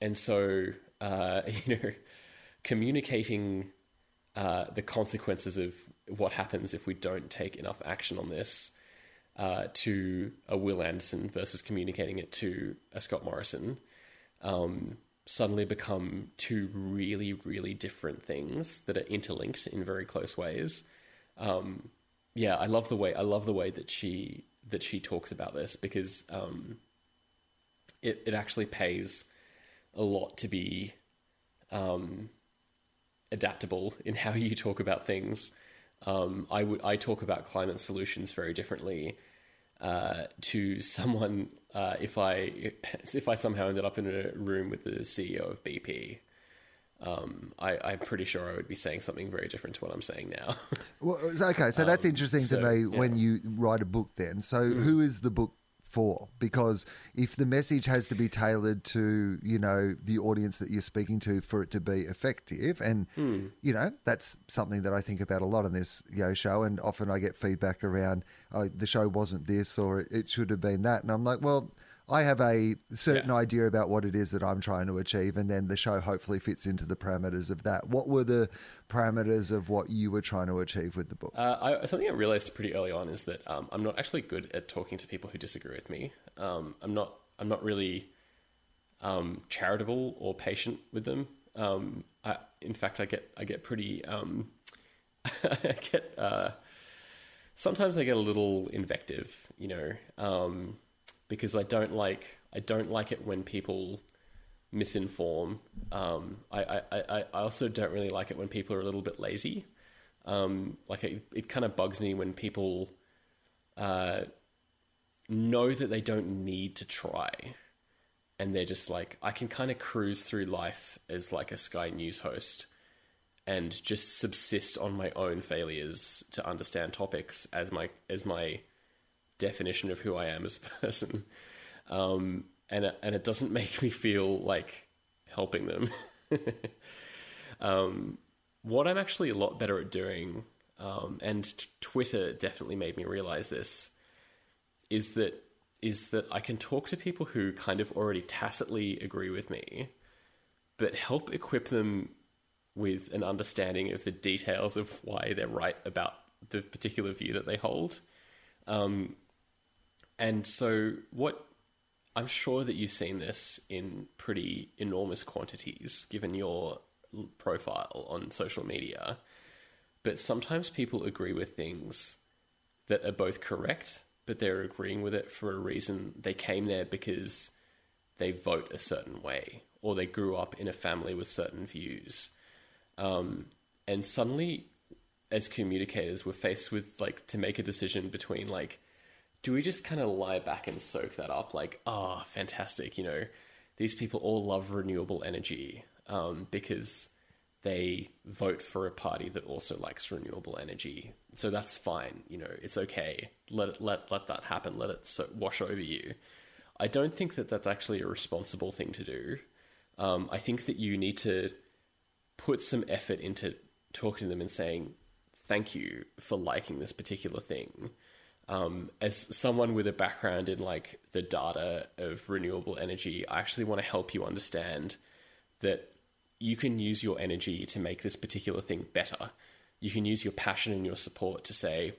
and so uh, [LAUGHS] you know, communicating uh, the consequences of what happens if we don't take enough action on this uh, to a Wil Anderson versus communicating it to a Scott Morrison um, suddenly become two really, really different things that are interlinked in very close ways. Um, yeah, I love the way I love the way that she that she talks about this because um, it it actually pays a lot to be um, adaptable in how you talk about things. Um, I would I talk about climate solutions very differently uh, to someone uh, if I if I somehow ended up in a room with the CEO of BP. Um, I, I'm pretty sure I would be saying something very different to what I'm saying now.
Well, okay, so that's interesting
so,
to me
yeah.
when you write a book. Then, so who is the book for? Because if the message has to be tailored to you know the audience that you're speaking to for it to be effective, and hmm. you know that's something that I think about a lot on this Yo show, and often I get feedback around oh, the show wasn't this or it should have been that, and I'm like, well. I have a certain
Yeah.
idea about what it is that I'm trying to achieve, and then the show hopefully fits into the parameters of that. What were the parameters of what you were trying to achieve with the book?
Uh, I, something I realized pretty early on is that um, I'm not actually good at talking to people who disagree with me. Um, I'm not. I'm not really um, charitable or patient with them. Um, I, in fact, I get I get pretty. Um, [LAUGHS] I get. Uh, sometimes I get a little invective, you know, um, because I don't like I don't like it when people misinform. Um, I, I, I, I also don't really like it when people are a little bit lazy. Um, like it, it kind of bugs me when people uh, know that they don't need to try, and they're just like, I can kind of cruise through life as like a Sky News host, and just subsist on my own failures to understand topics as my as my definition of who I am as a [LAUGHS] person. Um, and and it doesn't make me feel like helping them. [LAUGHS] um, what I'm actually a lot better at doing, um, and t- Twitter definitely made me realize this, is that is that I can talk to people who kind of already tacitly agree with me, but help equip them with an understanding of the details of why they're right about the particular view that they hold. Um, and so, what I'm sure that you've seen this in pretty enormous quantities, given your profile on social media. But sometimes people agree with things that are both correct, but they're agreeing with it for a reason. They came there because they vote a certain way, or they grew up in a family with certain views. Um, and suddenly, as communicators, we're faced with like to make a decision between like, do we just kind of lie back and soak that up? Like, oh, fantastic, you know, these people all love renewable energy um, because they vote for a party that also likes renewable energy. So that's fine, you know, it's okay. Let it, let let that happen. Let it so, wash over you. I don't think that that's actually a responsible thing to do. Um, I think that you need to put some effort into talking to them and saying thank you for liking this particular thing. Um, as someone with a background in like the data of renewable energy, I actually want to help you understand that you can use your energy to make this particular thing better. You can use your passion and your support to say,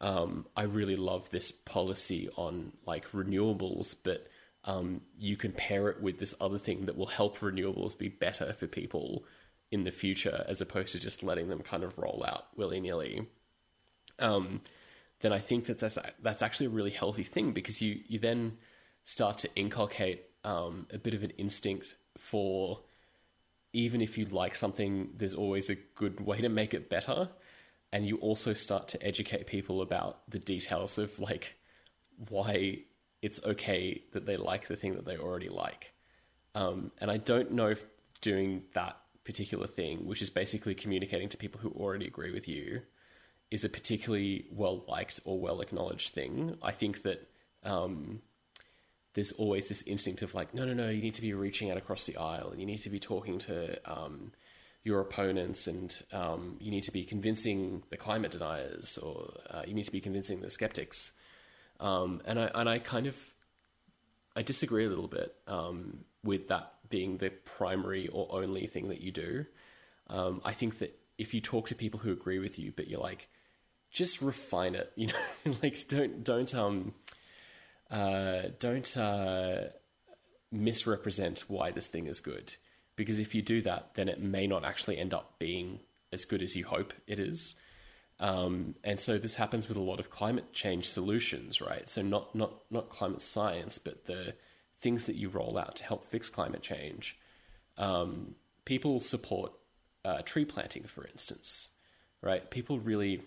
um, I really love this policy on like renewables, but um, you can pair it with this other thing that will help renewables be better for people in the future, as opposed to just letting them kind of roll out willy nilly. Um, then I think that that's that's actually a really healthy thing because you you then start to inculcate um, a bit of an instinct for even if you like something, there's always a good way to make it better, and you also start to educate people about the details of like why it's okay that they like the thing that they already like. Um, and I don't know if doing that particular thing, which is basically communicating to people who already agree with you, is a particularly well liked or well acknowledged thing. I think that um, there's always this instinct of like, no, no, no, you need to be reaching out across the aisle and you need to be talking to um, your opponents and um, you need to be convincing the climate deniers or uh, you need to be convincing the skeptics. Um, and I and I kind of I disagree a little bit um, with that being the primary or only thing that you do. Um, I think that if you talk to people who agree with you, but you're like, just refine it, you know, [LAUGHS] like don't don't um uh, don't uh, misrepresent why this thing is good, because if you do that, then it may not actually end up being as good as you hope it is. Um, and so this happens with a lot of climate change solutions, right? So not not not climate science, but the things that you roll out to help fix climate change. um, people support uh, tree planting, for instance, right? People really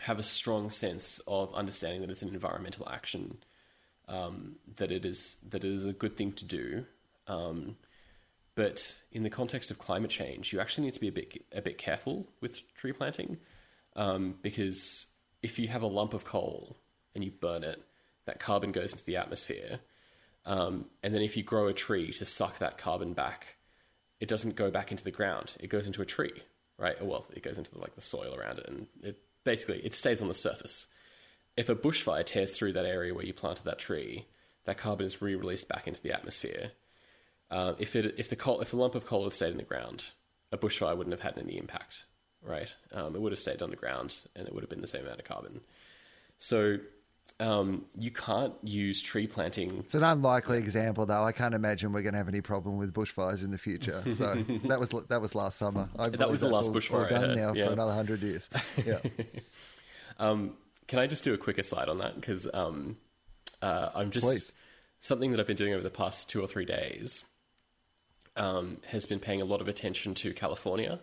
have a strong sense of understanding that it's an environmental action, um, that it is that it is a good thing to do. Um, but in the context of climate change, you actually need to be a bit a bit careful with tree planting, um, because if you have a lump of coal and you burn it, that carbon goes into the atmosphere, um, and then if you grow a tree to suck that carbon back, it doesn't go back into the ground; it goes into a tree, right? Well, it goes into the, like the soil around it, and it basically it stays on the surface. If a bushfire tears through that area where you planted that tree, that carbon is re-released back into the atmosphere. Uh, if it if the coal, if the lump of coal had stayed in the ground, a bushfire wouldn't have had any impact, right? Um, it would have stayed underground, and it would have been the same amount of carbon. So um, you can't use tree planting.
It's an unlikely example, though. I can't imagine we're going to have any problem with bushfires in the future. [LAUGHS] So that was that was last summer. I
That was the last
all- all
bushfire I
done now
yeah.
for another hundred years. [LAUGHS] Yeah,
Um, can I just do a quick aside on that? Because um, uh, I'm just
Please.
something that I've been doing over the past two or three days um, has been paying a lot of attention to California.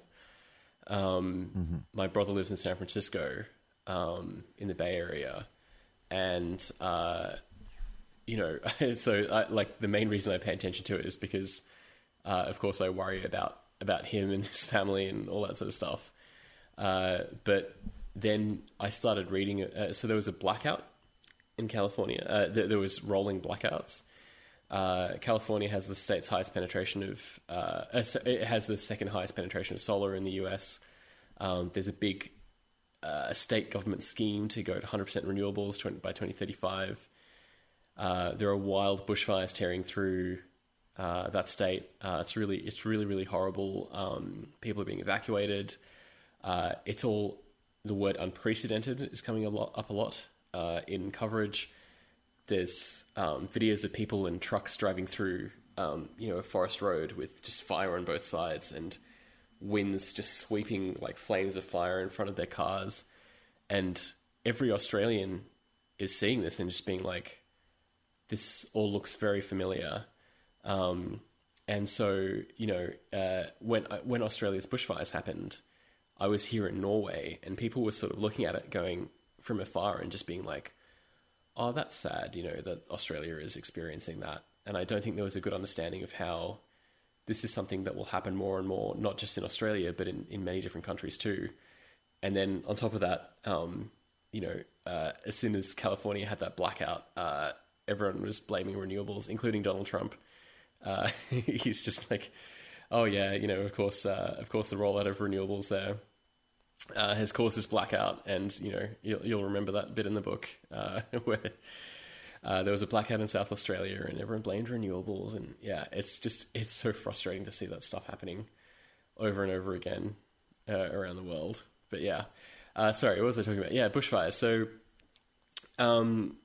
Um, My brother lives in San Francisco, um, in the Bay Area, and uh, you know, [LAUGHS] so I, like the main reason I pay attention to it is because, uh, of course, I worry about about him and [LAUGHS] his family and all that sort of stuff. Uh, but then I started reading. Uh, so there was a blackout in California. Uh, th- there was rolling blackouts. Uh, California has the state's highest penetration of. Uh, uh, it has the second highest penetration of solar in the U.S. Um, there's a big uh, state government scheme to go to 100% renewables 20, by 2035. Uh, there are wild bushfires tearing through uh, that state. Uh, it's really, it's really, really horrible. Um, people are being evacuated. Uh, it's all the word unprecedented is coming a lot up a lot uh, in coverage. There's um, videos of people in trucks driving through, um, you know, a forest road with just fire on both sides and winds just sweeping like flames of fire in front of their cars. And every Australian is seeing this and just being like, this all looks very familiar. Um, and so, you know, uh, when when Australia's bushfires happened, I was here in Norway, and people were sort of looking at it, going from afar, and just being like, "Oh, that's sad," you know, that Australia is experiencing that. And I don't think there was a good understanding of how this is something that will happen more and more, not just in Australia, but in, in many different countries too. And then on top of that, um, you know, uh, as soon as California had that blackout, uh, everyone was blaming renewables, including Donald Trump. Uh, [LAUGHS] he's just like, oh yeah, you know, of course, uh, of course, the rollout of renewables there uh, has caused this blackout, and you know, you'll, you'll remember that bit in the book uh, [LAUGHS] where uh, there was a blackout in South Australia, and everyone blamed renewables, and yeah, it's just it's so frustrating to see that stuff happening over and over again uh, around the world. But yeah, uh, sorry, what was I talking about? Yeah, bushfires. So, um,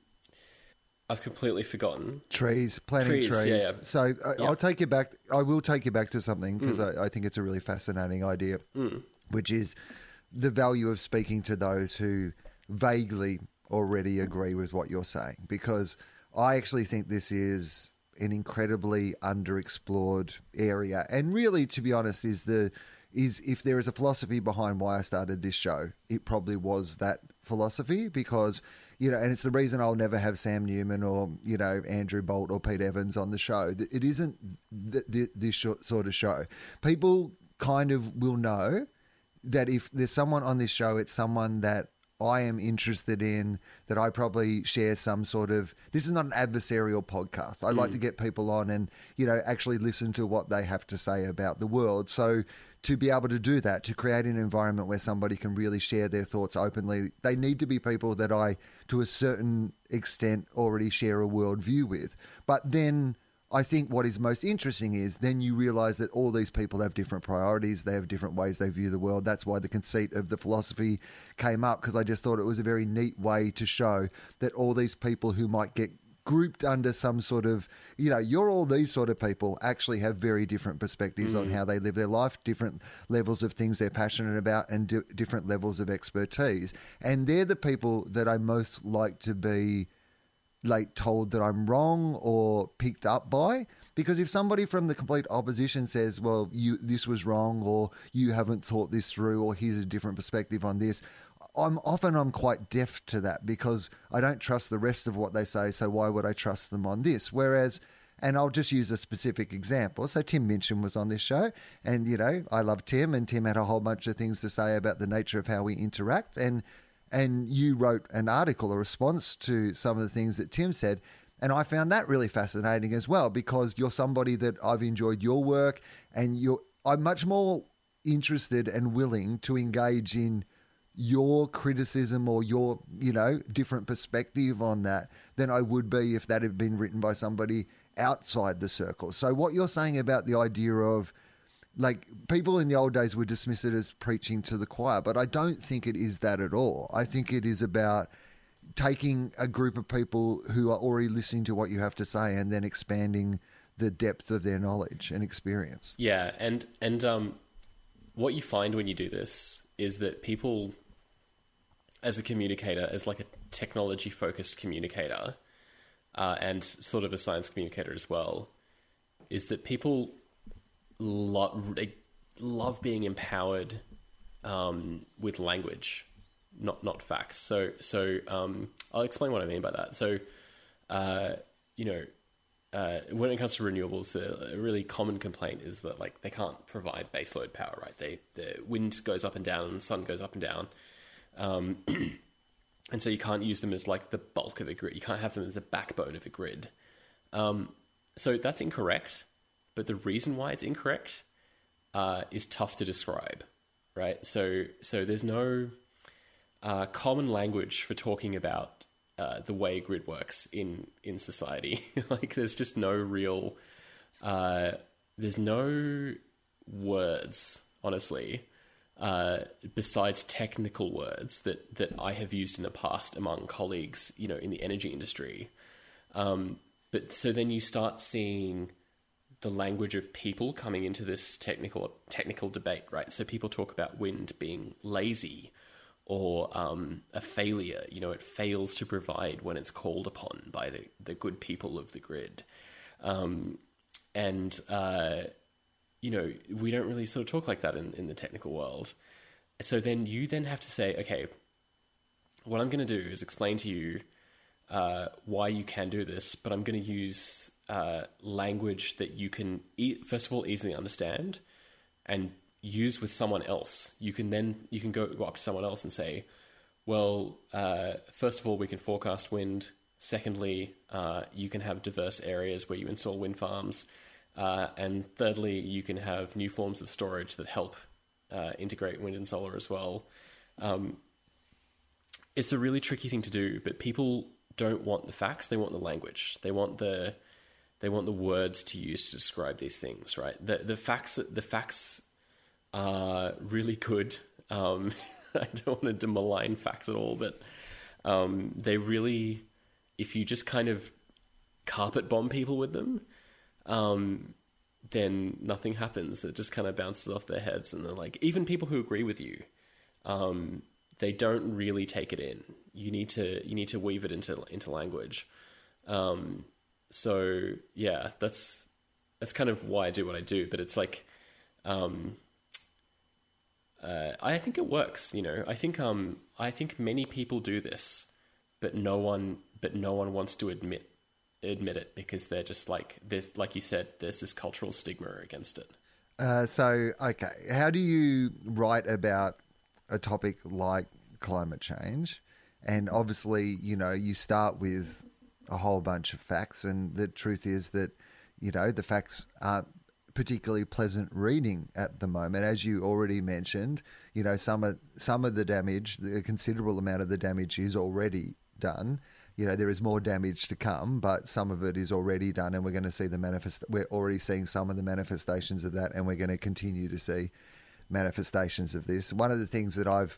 I've completely forgotten.
trees, planting
Trees,
trees.
yeah, yeah.
So I,
Yeah.
I'll take you back. I will take you back to something because
Mm.
I, I think it's a really fascinating idea, which is the value of speaking to those who vaguely already agree with what you're saying. Because I actually think this is an incredibly underexplored area, and really, to be honest, is the is if there is a philosophy behind why I started this show, it probably was that philosophy because you know, and it's the reason I'll never have Sam Newman or you know Andrew Bolt or Pete Evans on the show. It isn't th- th- this sort of show. People kind of will know that if there's someone on this show, it's someone that I am interested in, that I probably share some sort of. This is not an adversarial podcast. I like mm. to get people on and, you know, actually listen to what they have to say about the world. So to be able to do that, to create an environment where somebody can really share their thoughts openly, they need to be people that I, to a certain extent, already share a worldview with. But then I think what is most interesting is then you realize that all these people have different priorities, they have different ways they view the world. That's why the conceit of the Wilosophy came up because I just thought it was a very neat way to show that all these people who might get grouped under some sort of, you know, you're all these sort of people actually have very different perspectives on mm. how they live their life, different levels of things they're passionate about, and di- different levels of expertise. And they're the people that I most like to be like told that I'm wrong or picked up by. Because if somebody from the complete opposition says, "Well, you this was wrong," or "You haven't thought this through," or "Here's a different perspective on this," I'm often I'm quite deaf to that because I don't trust the rest of what they say. So why would I trust them on this? Whereas and I'll just use a specific example. So Tim Minchin was on this show, and you know I love Tim, and Tim had a whole bunch of things to say about the nature of how we interact, and and you wrote an article, a response to some of the things that Tim said, and I found that really fascinating as well because you're somebody that I've enjoyed your work, and you're I'm much more interested and willing to engage in your criticism or your you know different perspective on that than I would be if that had been written by somebody outside the circle. So what you're saying about the idea of like people in the old days would dismiss it as preaching to the choir, but I don't think it is that at all. I think it is about taking a group of people who are already listening to what you have to say and then expanding the depth of their knowledge and experience.
Yeah, and and um, what you find when you do this is that people, as a communicator, as like a technology focused communicator, uh, and sort of a science communicator as well, is that people love love being empowered um, with language, not not facts. So so um, I'll explain what I mean by that. So uh, you know. Uh, when it comes to renewables, the a really common complaint is that like they can't provide baseload power. Right, they the wind goes up and down, the sun goes up and down. Um, [CLEARS THROAT] and so you can't use them as like the bulk of a grid. You can't have them as the backbone of a grid. Um, so that's incorrect. But the reason why it's incorrect uh, is tough to describe, right? So so there's no uh, common language for talking about uh, the way grid works in in society. [LAUGHS] like there's just no real uh, there's no words, honestly, uh, besides technical words that that I have used in the past among colleagues, you know, in the energy industry. Um, but so then you start seeing the language of people coming into this technical technical debate, right? So people talk about wind being lazy or um, a failure. You know, it fails to provide when it's called upon by the the good people of the grid, um, and uh, you know, we don't really sort of talk like that in, in the technical world. So then you then have to say, okay, what I'm going to do is explain to you uh, why you can do this, but I'm going to use uh, language that you can, e- first of all, easily understand and use with someone else. You can then you can go, go up to someone else and say, well, uh, first of all, we can forecast wind. Secondly, uh, you can have diverse areas where you install wind farms. Uh, and thirdly, you can have new forms of storage that help uh, integrate wind and solar as well. Um, it's a really tricky thing to do, but people don't want the facts; they want the language. They want the they want the words to use to describe these things. Right? The the facts the facts are really good. Um, [LAUGHS] I don't want to malign facts at all, but um, they really, if you just kind of carpet bomb people with them, um, then nothing happens. It just kind of bounces off their heads, and they're like, even people who agree with you, um, they don't really take it in. You need to you need to weave it into into language. Um, so yeah, that's that's kind of why I do what I do. But it's like, um, uh, I think it works. You know, I think um, I think many people do this, but no one but no one wants to admit admit it because they're just like there's like you said there's this cultural stigma against it
uh, so okay how do you write about a topic like climate change and obviously you know you start with a whole bunch of facts and the truth is that you know the facts aren't particularly pleasant reading at the moment as you already mentioned you know some of some of the damage the considerable amount of the damage is already done you know there is more damage to come, but some of it is already done, and we're going to see the manifest. We're already seeing some of the manifestations of that, and we're going to continue to see manifestations of this. One of the things that I've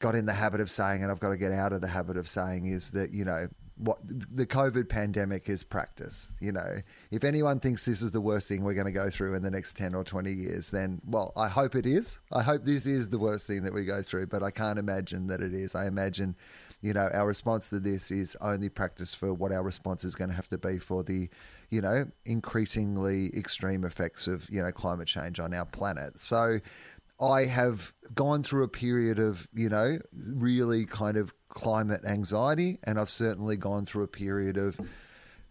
got in the habit of saying, and I've got to get out of the habit of saying, is that you know what the COVID pandemic is practice. You know, if anyone thinks this is the worst thing we're going to go through in the next 10 or 20 years, then, well, I hope it is. I hope this is the worst thing that we go through, but I can't imagine that it is. I imagine you know, our response to this is only practice for what our response is going to have to be for the, you know, increasingly extreme effects of, you know, climate change on our planet. So I have gone through a period of, you know, really kind of climate anxiety, and I've certainly gone through a period of,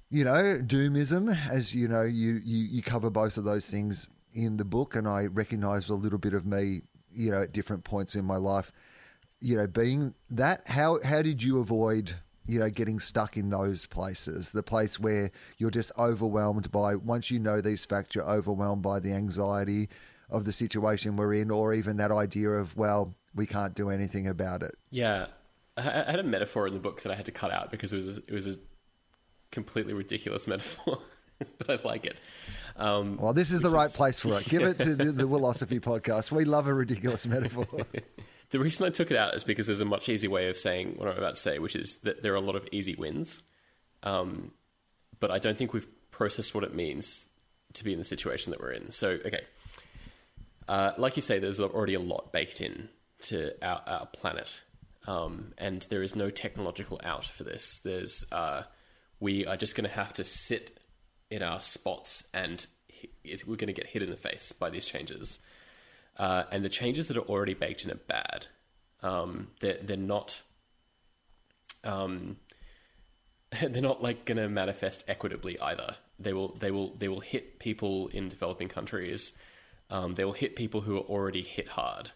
you know, doomism, as you know, you, you, you cover both of those things in the book, and I recognized a little bit of me, you know, at different points in my life, you know, being that. How how did you avoid, you know, getting stuck in those places? The place where you're just overwhelmed by once you know these facts, you're overwhelmed by the anxiety of the situation we're in, or even that idea of well, we can't do anything about it.
Yeah, I had a metaphor in the book that I had to cut out because it was it was a completely ridiculous [LAUGHS] metaphor, but I like it. Um,
well, this is the right is... place for it. Give it to the, the [LAUGHS] Wilosophy podcast. We love a ridiculous metaphor. [LAUGHS]
the reason I took it out is because there's a much easier way of saying what I'm about to say, which is that there are a lot of easy wins, um, but I don't think we've processed what it means to be in the situation that we're in. So, okay, uh, like you say, there's already a lot baked in to our, our planet, um, and there is no technological out for this. There's uh, we are just going to have to sit in our spots, and we're going to get hit in the face by these changes. Uh, and the changes that are already baked in are bad. Um, they're they're not. Um, [LAUGHS] they're not like going to manifest equitably either. They will they will they will hit people in developing countries um, they will hit people who are already hit hard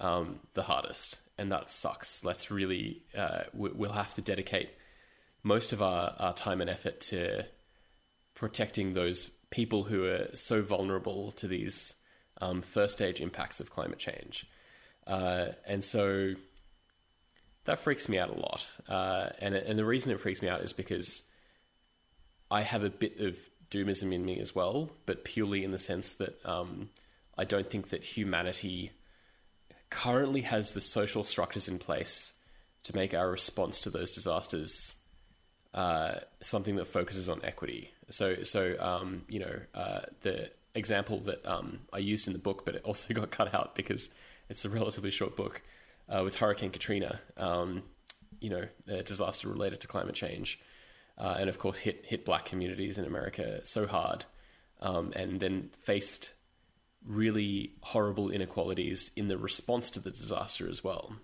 um, the hardest, and that sucks. Let's really uh, we'll have to dedicate most of our, our time and effort to protecting those people who are so vulnerable to these um, first stage impacts of climate change. Uh, and so that freaks me out a lot. Uh, and, and the reason it freaks me out is because I have a bit of doomism in me as well, but purely in the sense that um, I don't think that humanity currently has the social structures in place to make our response to those disasters uh, something that focuses on equity. So, so um, you know, uh, the example that um, I used in the book, but it also [LAUGHS] got cut out because it's a relatively short book uh, with Hurricane Katrina. Um, you know, a disaster related to climate change uh, and of course hit hit black communities in America so hard, um, and then faced really horrible inequalities in the response to the disaster as well.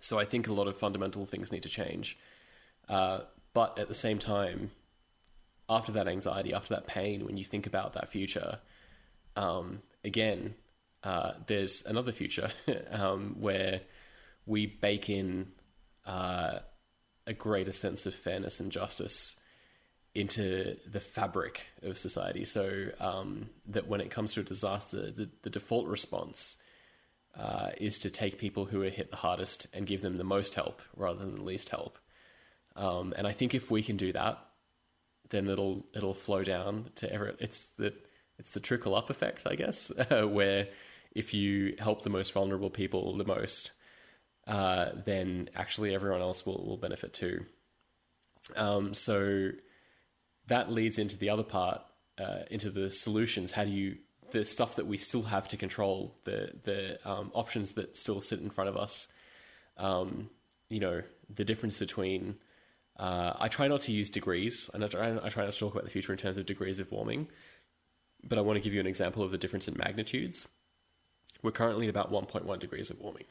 So I think a lot of fundamental things need to change, uh, but at the same time, after that anxiety, after that pain, when you think about that future, um, again, uh, there's another future [LAUGHS] um, where we bake in uh, a greater sense of fairness and justice into the fabric of society. So um, that when it comes to a disaster, the, the default response uh, is to take people who are hit the hardest and give them the most help rather than the least help. Um, and I think if we can do that, then it'll it'll flow down to ever. It's the it's the trickle up effect, I guess, [LAUGHS] where if you help the most vulnerable people the most, uh, then actually everyone else will, will benefit too. Um, so that leads into the other part, uh, into the solutions. How do you the stuff that we still have to control, the the um, options that still sit in front of us. Um, you know, the difference between. Uh, I try not to use degrees, and I try, I try not to talk about the future in terms of degrees of warming. But I want to give you an example of the difference in magnitudes. We're currently at about 1.1 degrees of warming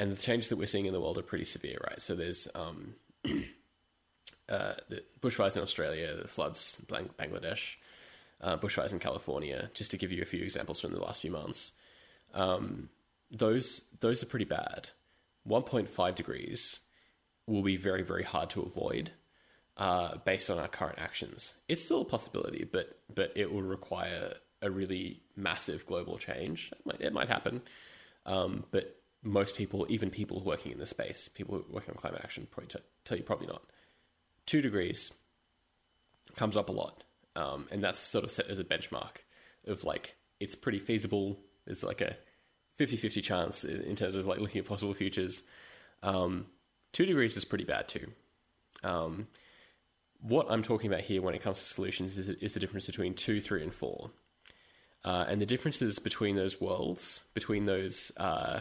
and the changes that we're seeing in the world are pretty severe, right? So there's um, [CLEARS THROAT] uh, the bushfires in Australia, the floods in Bangladesh, uh, bushfires in California, just to give you a few examples from the last few months. Um, those those are pretty bad. 1.5 degrees will be very very hard to avoid uh, based on our current actions. It's still a possibility, but but it will require a really massive global change. It might, it might happen, um, but most people, even people working in the space, people working on climate action, probably t- tell you probably not. Two degrees comes up a lot, um, and that's sort of set as a benchmark of like it's pretty feasible. There's like a 50-50 chance in terms of like looking at possible futures. Um, two degrees is pretty bad too. Um, what I'm talking about here when it comes to solutions is, is the difference between two, three, and four. Uh, and the differences between those worlds, between those uh,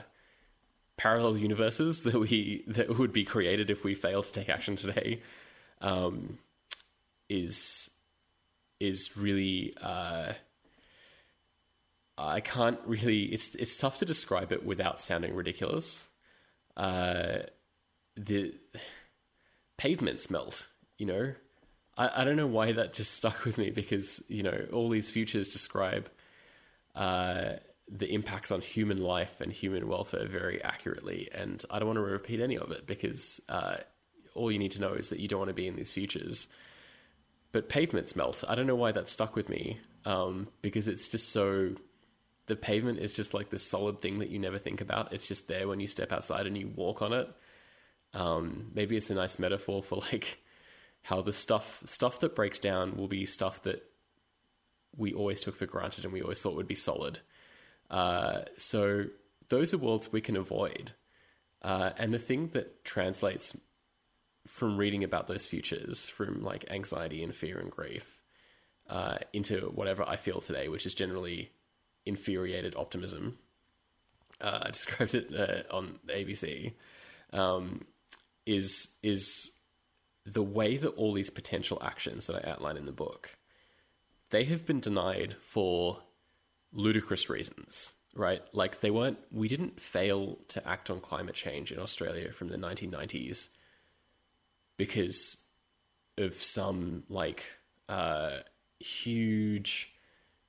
parallel universes that we that would be created if we fail to take action today um, is is really uh, I can't really it's it's tough to describe it without sounding ridiculous. Uh, the pavements melt, you know. I, I don't know why that just stuck with me because you know all these futures describe uh, the impacts on human life and human welfare very accurately, and I don't want to repeat any of it because uh, all you need to know is that you don't want to be in these futures. But pavements melt. I don't know why that stuck with me um, because it's just so. The pavement is just like this solid thing that you never think about. It's just there when you step outside and you walk on it. Um, maybe it's a nice metaphor for like how the stuff stuff that breaks down will be stuff that we always took for granted and we always thought would be solid. Uh, so those are worlds we can avoid. Uh, and the thing that translates from reading about those futures, from like anxiety and fear and grief, uh, into whatever I feel today, which is generally infuriated optimism. Uh, [LAUGHS] I described it uh, on ABC. Um, is is the way that all these potential actions that I outline in the book, they have been denied for ludicrous reasons, right? Like they weren't, we didn't fail to act on climate change in Australia from the 1990s because of some like uh, huge,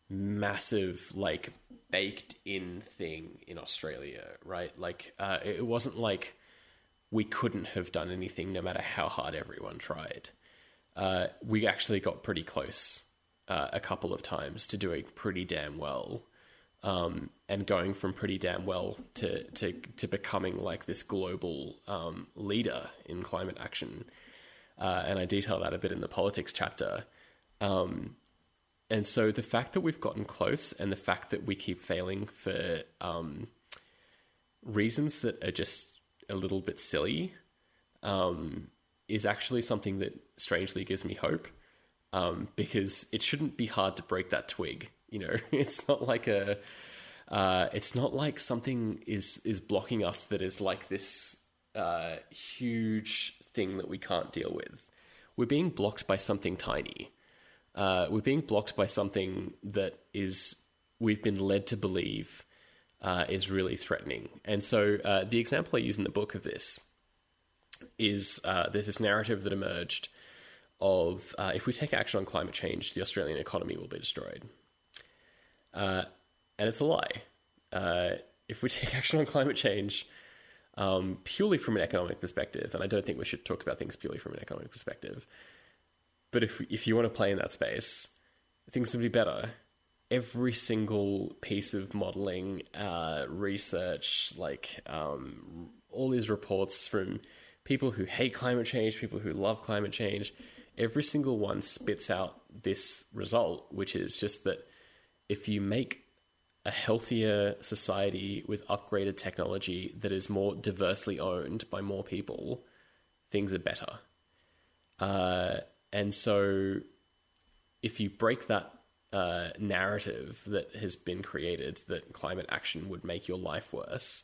massive, like baked in thing in Australia, right? Like uh, it wasn't like we couldn't have done anything no matter how hard everyone tried. Uh, we actually got pretty close uh, a couple of times to doing pretty damn well. Um, and going from pretty damn well to, to, to becoming like this global um, leader in climate action. Uh, and I detail that a bit in the politics chapter. Um, and so the fact that we've gotten close and the fact that we keep failing for um, reasons that are just a little bit silly um, is actually something that strangely gives me hope um, because it shouldn't be hard to break that twig. You know, [LAUGHS] it's not like a, uh, it's not like something is is blocking us that is like this uh, huge thing that we can't deal with. We're being blocked by something tiny. Uh, we're being blocked by something that is we've been led to believe uh, is really threatening. And so uh, the example I use in the book of this is uh, there's this narrative that emerged of uh, if we take action on climate change, the Australian economy will be destroyed. Uh, and it's a lie. Uh, if we [LAUGHS] take action on climate change um, purely from an economic perspective, and I don't think we should talk about things purely from an economic perspective, but if if you want to play in that space, things would be better every single piece of modeling, uh, research, like um, all these reports from people who hate climate change, people who love climate change, every single one spits out this result, which is just that if you make a healthier society with upgraded technology that is more diversely owned by more people, things are better. Uh, and so if you break that uh, narrative that has been created that climate action would make your life worse,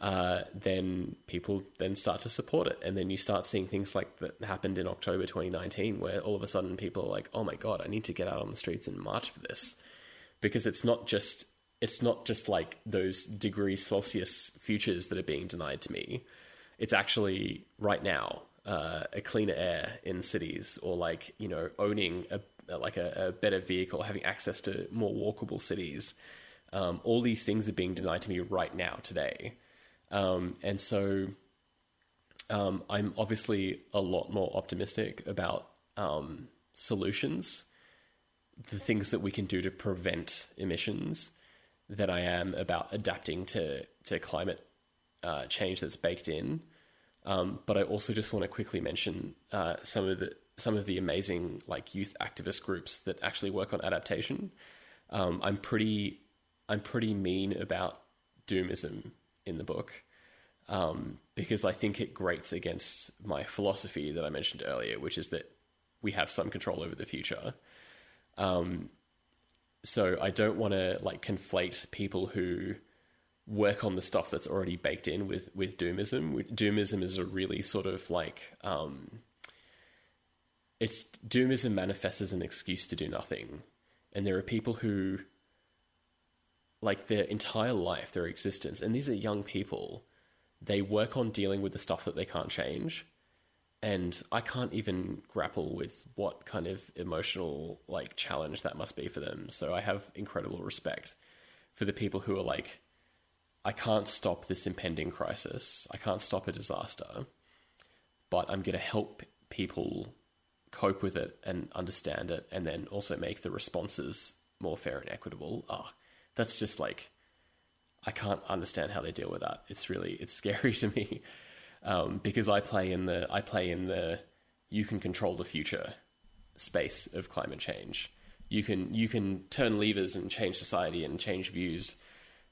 uh, then people then start to support it, and then you start seeing things like that happened in October 2019, where all of a sudden people are like, "Oh my god, I need to get out on the streets and march for this," because it's not just it's not just like those degree Celsius futures that are being denied to me. It's actually right now uh, a cleaner air in cities, or like you know owning a like a, a better vehicle, having access to more walkable cities. Um, all these things are being denied to me right now, today. Um, and so um, I'm obviously a lot more optimistic about um, solutions, the things that we can do to prevent emissions, than I am about adapting to, to climate uh, change that's baked in. Um, but I also just want to quickly mention uh, some of the some of the amazing like youth activist groups that actually work on adaptation. Um, I'm pretty I'm pretty mean about doomism in the book um, because I think it grates against my philosophy that I mentioned earlier, which is that we have some control over the future. Um, so I don't want to like conflate people who work on the stuff that's already baked in with with doomism. Doomism is a really sort of like um, it's doomism manifests as an excuse to do nothing, and there are people who like their entire life, their existence, and these are young people. They work on dealing with the stuff that they can't change, and I can't even grapple with what kind of emotional like challenge that must be for them. So I have incredible respect for the people who are like I can't stop this impending crisis. I can't stop a disaster, but I'm going to help people cope with it and understand it, and then also make the responses more fair and equitable. Oh, that's just like I can't understand how they deal with that. It's really it's scary [LAUGHS] to me um, because I play in the I play in the you can control the future space of climate change. You can you can turn levers and change society and change views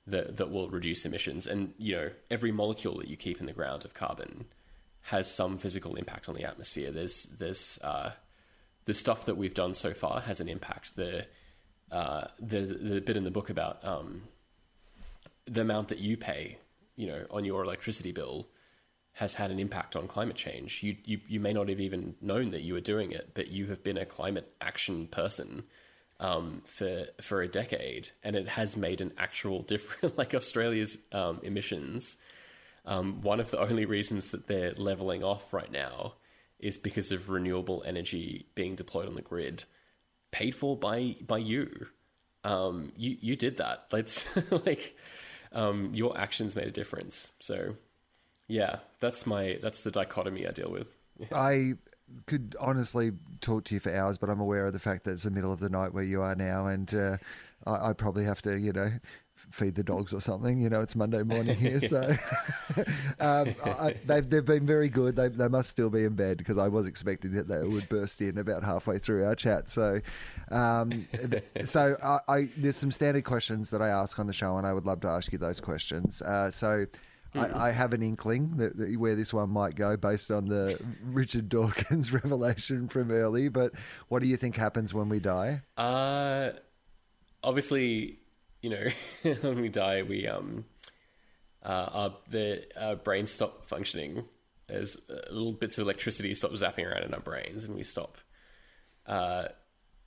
that that will reduce emissions. And you know, every molecule that you keep in the ground of carbon has some physical impact on the atmosphere. There's there's uh, the stuff that we've done so far has an impact. The uh, the bit in the book about um, the amount that you pay, you know, on your electricity bill has had an impact on climate change. You, you you may not have even known that you were doing it, but you have been a climate action person um, for for a decade, and it has made an actual [LAUGHS] difference. like Australia's um, emissions, um, one of the only reasons that they're leveling off right now is because of renewable energy being deployed on the grid, paid for by by you. Um, you you did that. [LAUGHS] Let's like um, your actions made a difference. So yeah, that's my that's the dichotomy I deal with.
I could honestly talk to you for hours, but I'm aware of the fact that it's the middle of the night where you are now, and uh, I, I, probably have to, you know, feed the dogs or something. You know, it's Monday morning here, [LAUGHS] so [LAUGHS] um, I, they've they've been very good. They they must still be in bed because I was expecting that they would burst in about halfway through our chat. So, um, [LAUGHS] so I, I, there's some standard questions that I ask on the show, and I would love to ask you those questions. Uh, so. I, I, have an inkling that, that, where this one might go based on the Richard Dawkins revelation from early. But what do you think happens when we die?
Uh, obviously, you know, [LAUGHS] when we die, we um, uh, our the our brains stop functioning. There's little bits of electricity stop zapping around in our brains, and we stop uh,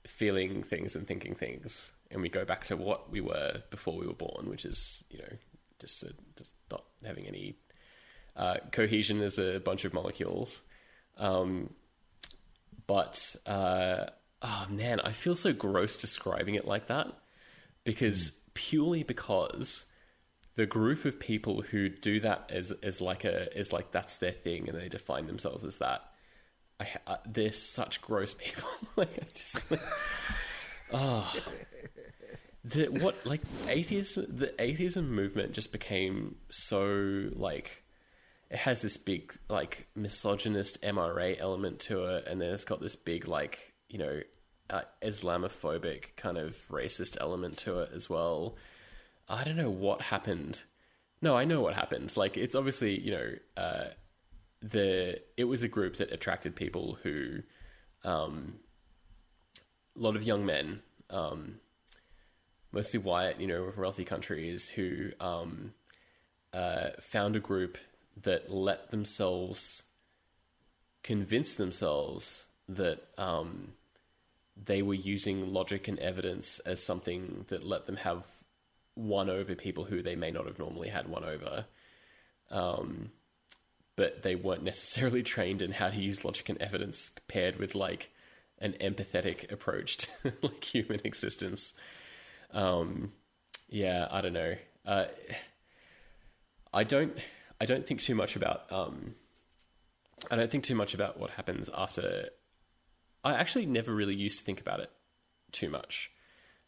feeling things and thinking things, and we go back to what we were before we were born, which is you know just a, just not having any uh, cohesion as a bunch of molecules. Um, but uh, oh man, I feel so gross describing it like that because mm. Purely because the group of people who do that as as like a is like that's their thing and they define themselves as that. I, uh, they're such gross [LAUGHS] people. like I just, like, oh, the what like atheism the atheism movement just became so like it has this big like misogynist MRA element to it, and then it's got this big like you know uh, Islamophobic kind of racist element to it as well. I don't know what happened. No, I know what happened. Like it's obviously you know uh, the it was a group that attracted people who, um, a lot of young men. Um, mostly white, you know, wealthy countries who um, uh, found a group that let themselves convince themselves that um, they were using logic and evidence as something that let them have one over people who they may not have normally had one over. Um, but they weren't necessarily [LAUGHS] trained in how to use logic and evidence paired with like an empathetic approach to [LAUGHS] like human existence. Um, yeah, I don't know. Uh, I don't. I don't think too much about. Um, I don't think too much about what happens after. I actually never really used to think about it too much,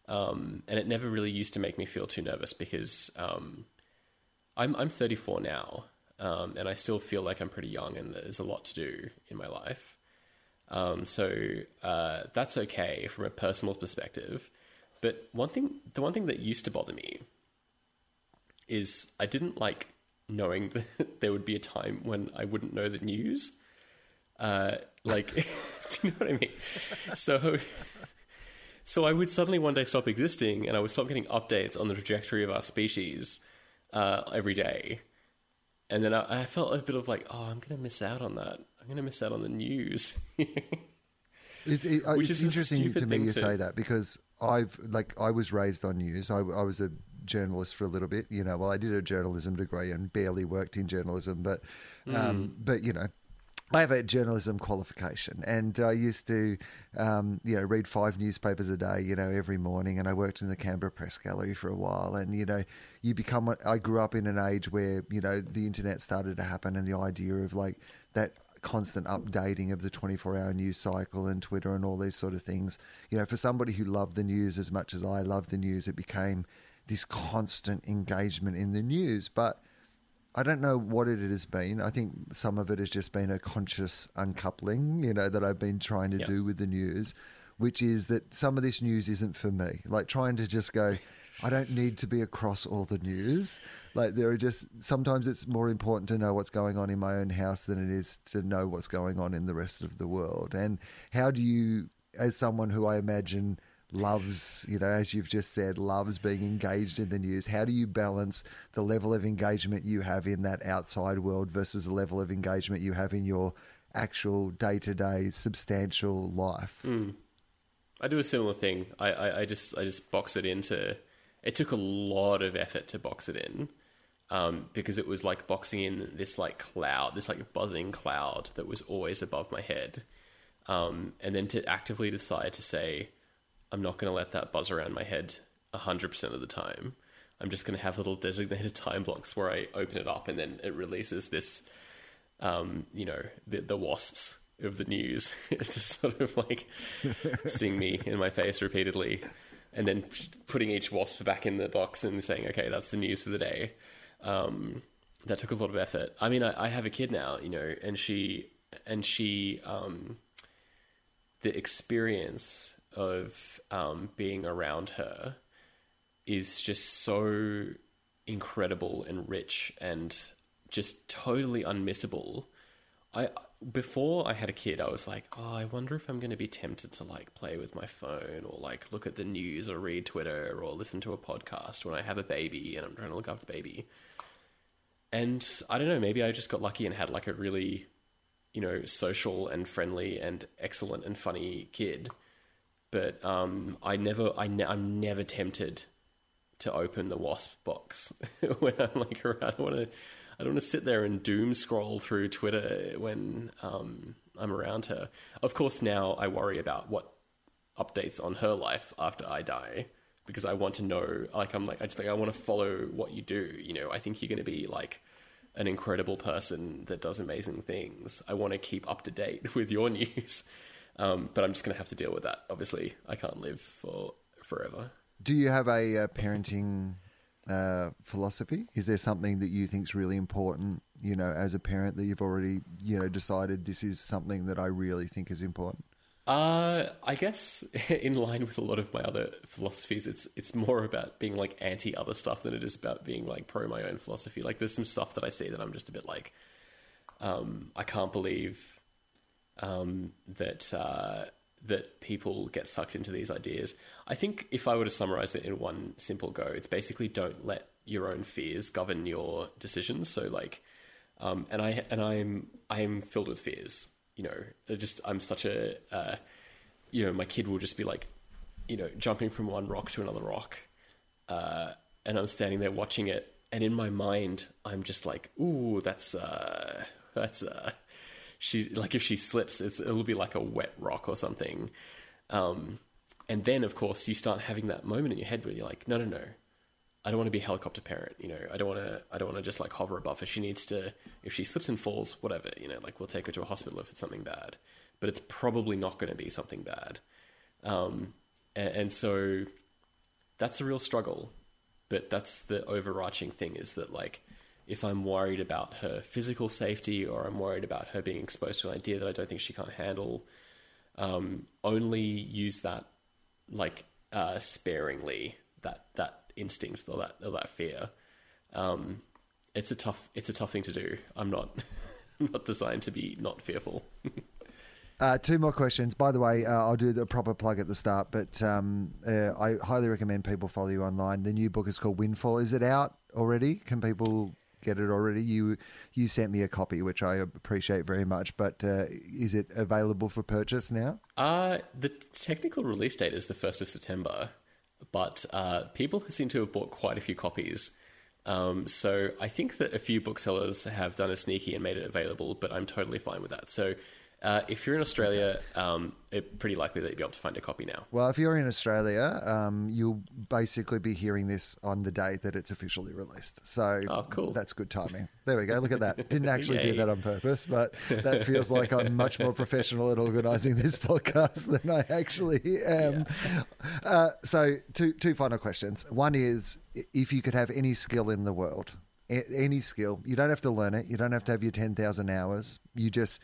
um, and it never really used to make me feel too nervous because um, I'm I'm 34 now, um, and I still feel like I'm pretty young, and there's a lot to do in my life. Um, so uh, that's okay from a personal perspective. But one thing, the one thing that used to bother me is I didn't like knowing [LAUGHS] that there would be a time when I wouldn't know the news. Uh, like, [LAUGHS] [LAUGHS] do you know what I mean? So, [LAUGHS] so I would suddenly one day stop existing, and I would stop getting updates on the trajectory of our species. uh, every day, and then I, I felt a bit of like, oh, I'm going to miss out on that. I'm going to miss out on the news. [LAUGHS]
It's, it, uh,
Which
it's
is
interesting to me you
to-
say that because I've like I was raised on news. I, I was a journalist for a little bit. You know, well, I did a journalism degree and barely worked in journalism, but um, but you know. I have a journalism qualification, and I used to, um, you know, read five newspapers a day, you know, every morning. And I worked in the Canberra Press Gallery for a while. And you know, you become. I grew up in an age where you know the internet started to happen, and the idea of like that constant updating of the 24 hour news cycle and Twitter and all these sort of things. You know, for somebody who loved the news as much as I love the news, it became this constant engagement in the news. But I don't know what it has been. I think some of it has just been a conscious uncoupling, you know, that I've been trying to
Yeah.
do with the news, which is that some of this news isn't for me. Like trying to just go, I don't need to be across all the news. Like there are just sometimes it's more important to know what's going on in my own house than it is to know what's going on in the rest of the world. And how do you, as someone who I imagine loves, you know, as you've just said, loves being engaged in the news, how do you balance the level of engagement you have in that outside world versus the level of engagement you have in your actual day to day substantial life?
I do a similar thing. I, I, I just I just box it into. It took a lot of effort to box it in, um, because it was like boxing in this like cloud, this like buzzing cloud that was always above my head, um, and then to actively decide to say, I'm not going to let that buzz around my head hundred percent of the time. I'm just going to have little designated [LAUGHS] time blocks where I open it up and then it releases this um, you know, the, the wasps of the news [LAUGHS] it's just sort of like [LAUGHS] seeing me in my face repeatedly, and then putting each wasp back in the box and saying, "Okay, that's the news for the day." Um, that took a lot of effort. I mean, I, I have a kid now, you know, and she and she um, the experience of um, being around her is just so incredible and rich and just totally unmissable. I before I had a kid, I was like, oh, I wonder if I'm going to be tempted to like play with my phone or like look at the news or read Twitter or listen to a podcast when I have a baby and I'm trying to look after the baby. And I don't know, maybe I just got lucky and had like a really, you know, social and friendly and excellent and funny kid. But um, I never, I ne- I'm never tempted to open the wasp box [LAUGHS] when I'm like around. I want to. I don't want to sit there and doom scroll through Twitter when um, I'm around her. Of course, now I worry about what updates on her life after I die because I want to know. Like I'm like I just like I want to follow what you do. You know, I think you're going to be like an incredible person that does amazing things. I want to keep up to date [LAUGHS] with your news, um, but I'm just going to have to deal with that. Obviously, I can't live for forever.
Do you have a uh, parenting uh, philosophy? Is there something that you think is really important, you know, as a parent that you've already, you know, decided this is something that I really think is important?
Uh, I guess [LAUGHS] in line with a lot of my other philosophies, it's it's more about being like anti other stuff than it is about being like pro my own philosophy. Like there's some stuff that I see that I'm just a bit like, um, I can't believe um, that uh, that people get sucked into these ideas. I think if I were to summarize it in one simple go, it's basically don't let your own fears govern your decisions. So like, um, and I and I'm I'm filled with fears. You know, just I'm such a uh, you know my kid will just be like, you know, jumping from one rock to another rock, uh, and I'm standing there watching it, and in my mind I'm just like, ooh, that's uh, that's uh, she's like if she slips, it's it'll be like a wet rock or something. Um, and then of course you start having that moment in your head where you're like, no, no, no, I don't want to be a helicopter parent. You know, I don't want to. I don't want to just like hover above her. She needs to. If she slips and falls, whatever. You know, like we'll take her to a hospital if it's something bad. But it's probably not going to be something bad. Um, and, and so that's a real struggle. But that's the overarching thing is that like if I'm worried about her physical safety or I'm worried about her being exposed to an idea that I don't think she can't handle, um, only use that like uh, sparingly that that instinct or that or that fear. Um, it's a tough it's a tough thing to do. I'm not [LAUGHS] not designed to be not fearful. [LAUGHS]
Uh, two more questions. By the way, uh, I'll do the proper plug at the start, but um, uh, I highly recommend people follow you online. The new book is called Windfall. Is it out already? Can people get it already? You you sent me a copy, which I appreciate very much. But uh, is it available for purchase now?
Uh, the technical release date is the 1st of September, but uh, people seem to have bought quite a few copies. Um, so I think that a few booksellers have done a sneaky and made it available, but I'm totally fine with that. So uh, if you're in Australia, um, it's pretty likely that you'll be able to find a copy now.
Well, if you're in Australia, um, you'll basically be hearing this on the day that it's officially released. So
Oh, cool.
that's good timing. There we go. Look at that. [LAUGHS] Didn't actually do that on purpose, but that feels like I'm much more professional at organising this podcast than I actually am. Uh, so, two two final questions. One is if you could have any skill in the world, any skill, you don't have to learn it. You don't have to have your ten thousand hours. You just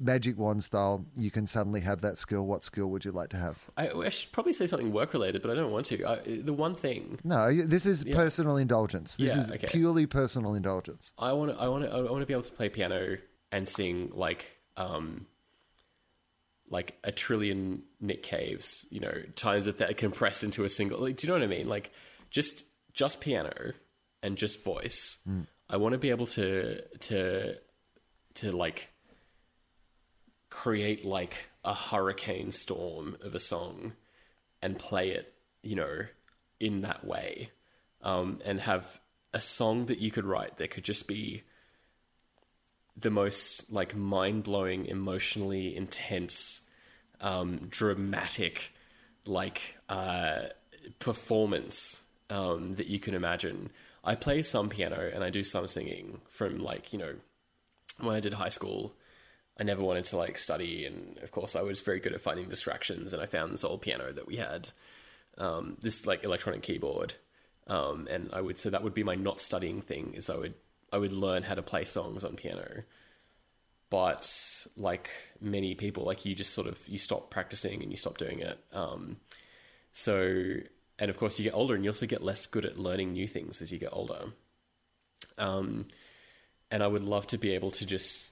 magic wand style. You can suddenly have that skill. What skill would you like to have?
I, I should probably say something work related, but I don't want to. I, the one thing
No, this is personal indulgence. This
Yeah,
is
okay.
purely personal indulgence.
I want to, I want to, I want to be able to play piano and sing like, um, like a trillion Nick Caves, you know, times that that compressed into a single. Like, do you know what I mean? Like, just just piano and just voice. I want to be able to to to like create like a hurricane storm of a song and play it, you know, in that way, um, and have a song that you could write that could just be the most like mind blowing, emotionally intense, um, dramatic, like uh, performance um, that you can imagine. I play some piano and I do some singing from like you know when I did high school. I never wanted to like study, and of course, I was very good at finding distractions. And I found this old piano that we had, um, this like electronic keyboard, um, and I would so that would be my not studying thing is I would I would learn how to play songs on piano. But like many people, like you just sort of you stop practicing and you stop doing it. Um, so and of course you get older and you also get less good at learning new things as you get older. Um, and I would love to be able to just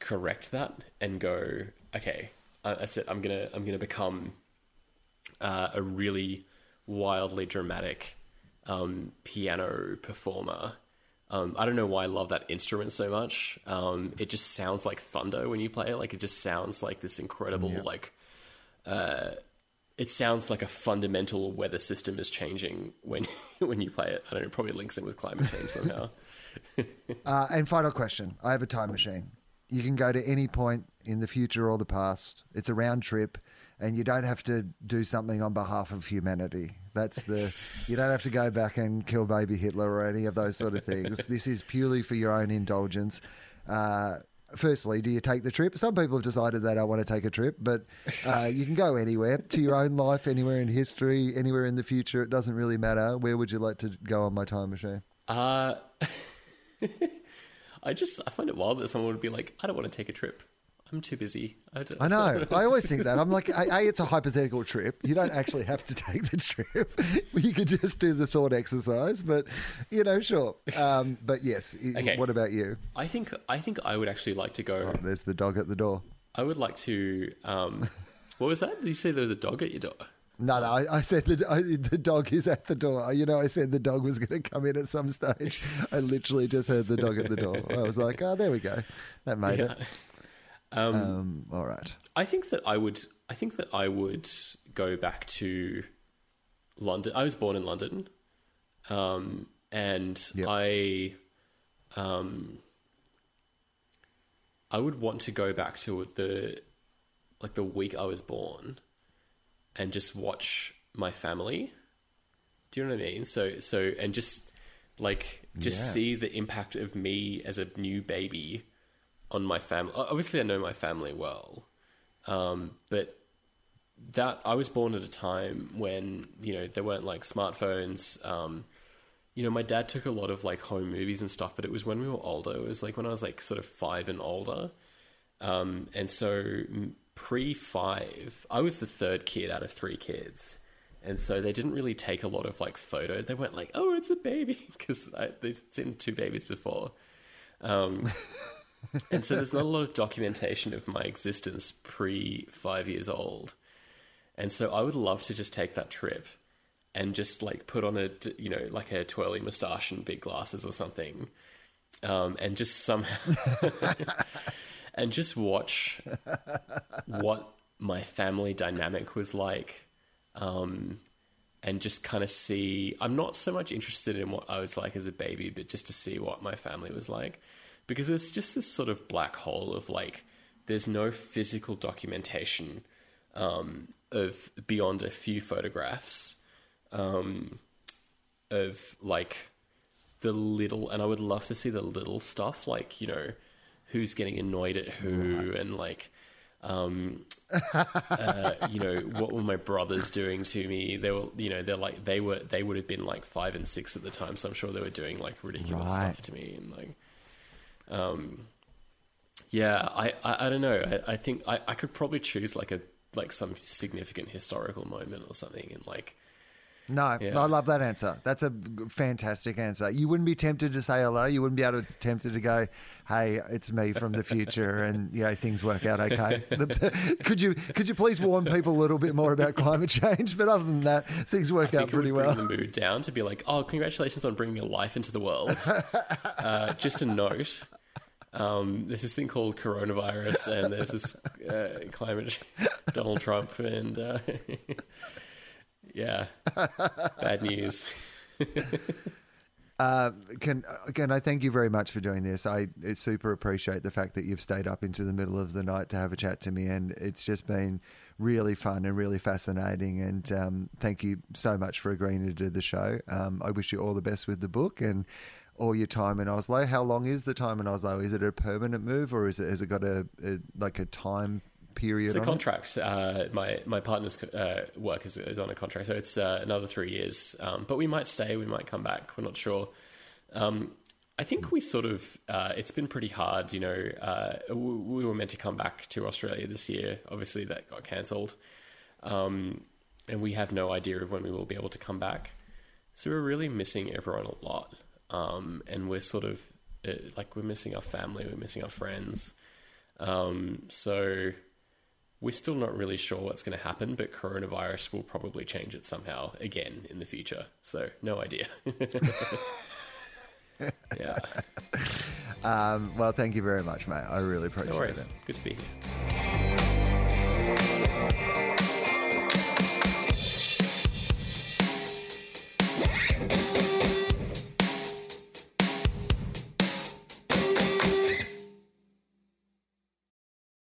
correct that and go, okay, uh, that's it. I'm gonna I'm gonna become uh, a really wildly dramatic um, piano performer. Um, I don't know why I love that instrument so much. Um, it just sounds like thunder when you play it. Like it just sounds like this incredible like. Uh, it sounds like a fundamental weather system is changing when [LAUGHS] when you play it. I don't know. It probably links in with climate change somehow. [LAUGHS]
Uh, and final question: I have a time machine. You can go to any point in the future or the past. It's a round trip, and you don't have to do something on behalf of humanity. That's the you don't have to go back and kill baby Hitler or any of those sort of things. [LAUGHS] this is purely for your own indulgence. Uh, firstly, do you take the trip? Some people have decided they don't want to take a trip, but uh, [LAUGHS] you can go anywhere to your own life, anywhere in history, anywhere in the future. It doesn't really matter. Where would you like to go on my time machine?
Uh, [LAUGHS] I just I find it wild that someone would be like, I don't want to take a trip. I'm too busy. I,
I know. [LAUGHS] I always think that. I'm like, a, it's a hypothetical trip. You don't actually have to [LAUGHS] take the trip. You could just do the thought exercise. But you know, sure. Um, but yes.
Okay.
What about you?
I think I think I would actually like to go.
There's the dog at the door.
I would like to. Um, what was that? Did you say there was a dog at your door?
No, no. I, I said the I, the dog is at the door. You know, I said the dog was going to come in at some stage. I literally just heard the dog at the door. I was like, oh, there we go. That made it.
Um,
Um, all right.
I think that I would. I think that I would go back to London. I was born in London, um, and
Yep.
I, um, I would want to go back to the, like the week I was born, and just watch my family. Do you know what I mean? So so and just like just
Yeah.
see the impact of me as a new baby on my family. Obviously, I know my family well, um, but that I was born at a time when you know there weren't like smartphones. Um, you know, my dad took a lot of like home movies and stuff, but it was when we were older. It was like when I was like sort of five and older. Um, and so pre five, I was the third kid out of three kids. And so they didn't really take a lot of like photo. They weren't like, oh, it's a baby, [LAUGHS] because they'd seen two babies before. Um, [LAUGHS] and so there's not a lot of documentation of my existence pre five years old. And so I would love to just take that trip and just like put on a, you know, like a twirly mustache and big glasses or something. Um, and just somehow, [LAUGHS] and just watch what my family dynamic was like. Um, and just kind of see. I'm not so much interested in what I was like as a baby, but just to see what my family was like, because it's just this sort of black hole of like, there's no physical documentation um, of beyond a few photographs um, of like the little, and I would love to see the little stuff, like you know, who's getting annoyed at who, and like um, uh, you know, what were my brothers doing to me? They were, you know, they're like they were they would have been like five and six at the time, so I'm sure they were doing like ridiculous
Right.
stuff to me and like, um, yeah, I I, I don't know. I, I think I, I could probably choose like a like some significant historical moment or something and like
No,
Yeah.
I love that answer. That's a fantastic answer. You wouldn't be tempted to say hello. You wouldn't be able to tempted to go, "Hey, it's me from the future," and you know things work out okay. Could you could you please warn people a little bit more about climate change? But other than that, things work out
think it would
pretty
bring
well.
the mood down to be like, oh, congratulations on bringing a life into the world. [LAUGHS] uh, just a note. Um, there's this thing called coronavirus, and there's this uh, climate Donald Trump, and uh, [LAUGHS] yeah, [LAUGHS] bad news. [LAUGHS]
Uh, can again, I thank you very much for doing this. I super appreciate the fact that you've stayed up into the middle of the night to have a chat to me, and it's just been really fun and really fascinating. And um, thank you so much for agreeing to do the show. Um, I wish you all the best with the book and all your time in Oslo. How long is the time in Oslo? Is it a permanent move, or is it has it got a, a like a time period?
It's a
on it?
contract. Uh, my my partner's uh, work is, is on a contract, so it's uh, another three years. Um, but we might stay. We might come back. We're not sure. Um, I think we sort of. Uh, it's been pretty hard. You know, uh, we, we were meant to come back to Australia this year. Obviously, that got cancelled, um, and we have no idea of when we will be able to come back. So we're really missing everyone a lot, um, and we're sort of uh, like we're missing our family. We're missing our friends. Um, so we're still not really sure what's going to happen, but coronavirus will probably change it somehow again in the future. So, no idea. [LAUGHS] yeah.
Um, well, thank you very much, mate. I really appreciate
No
it.
Good to be here.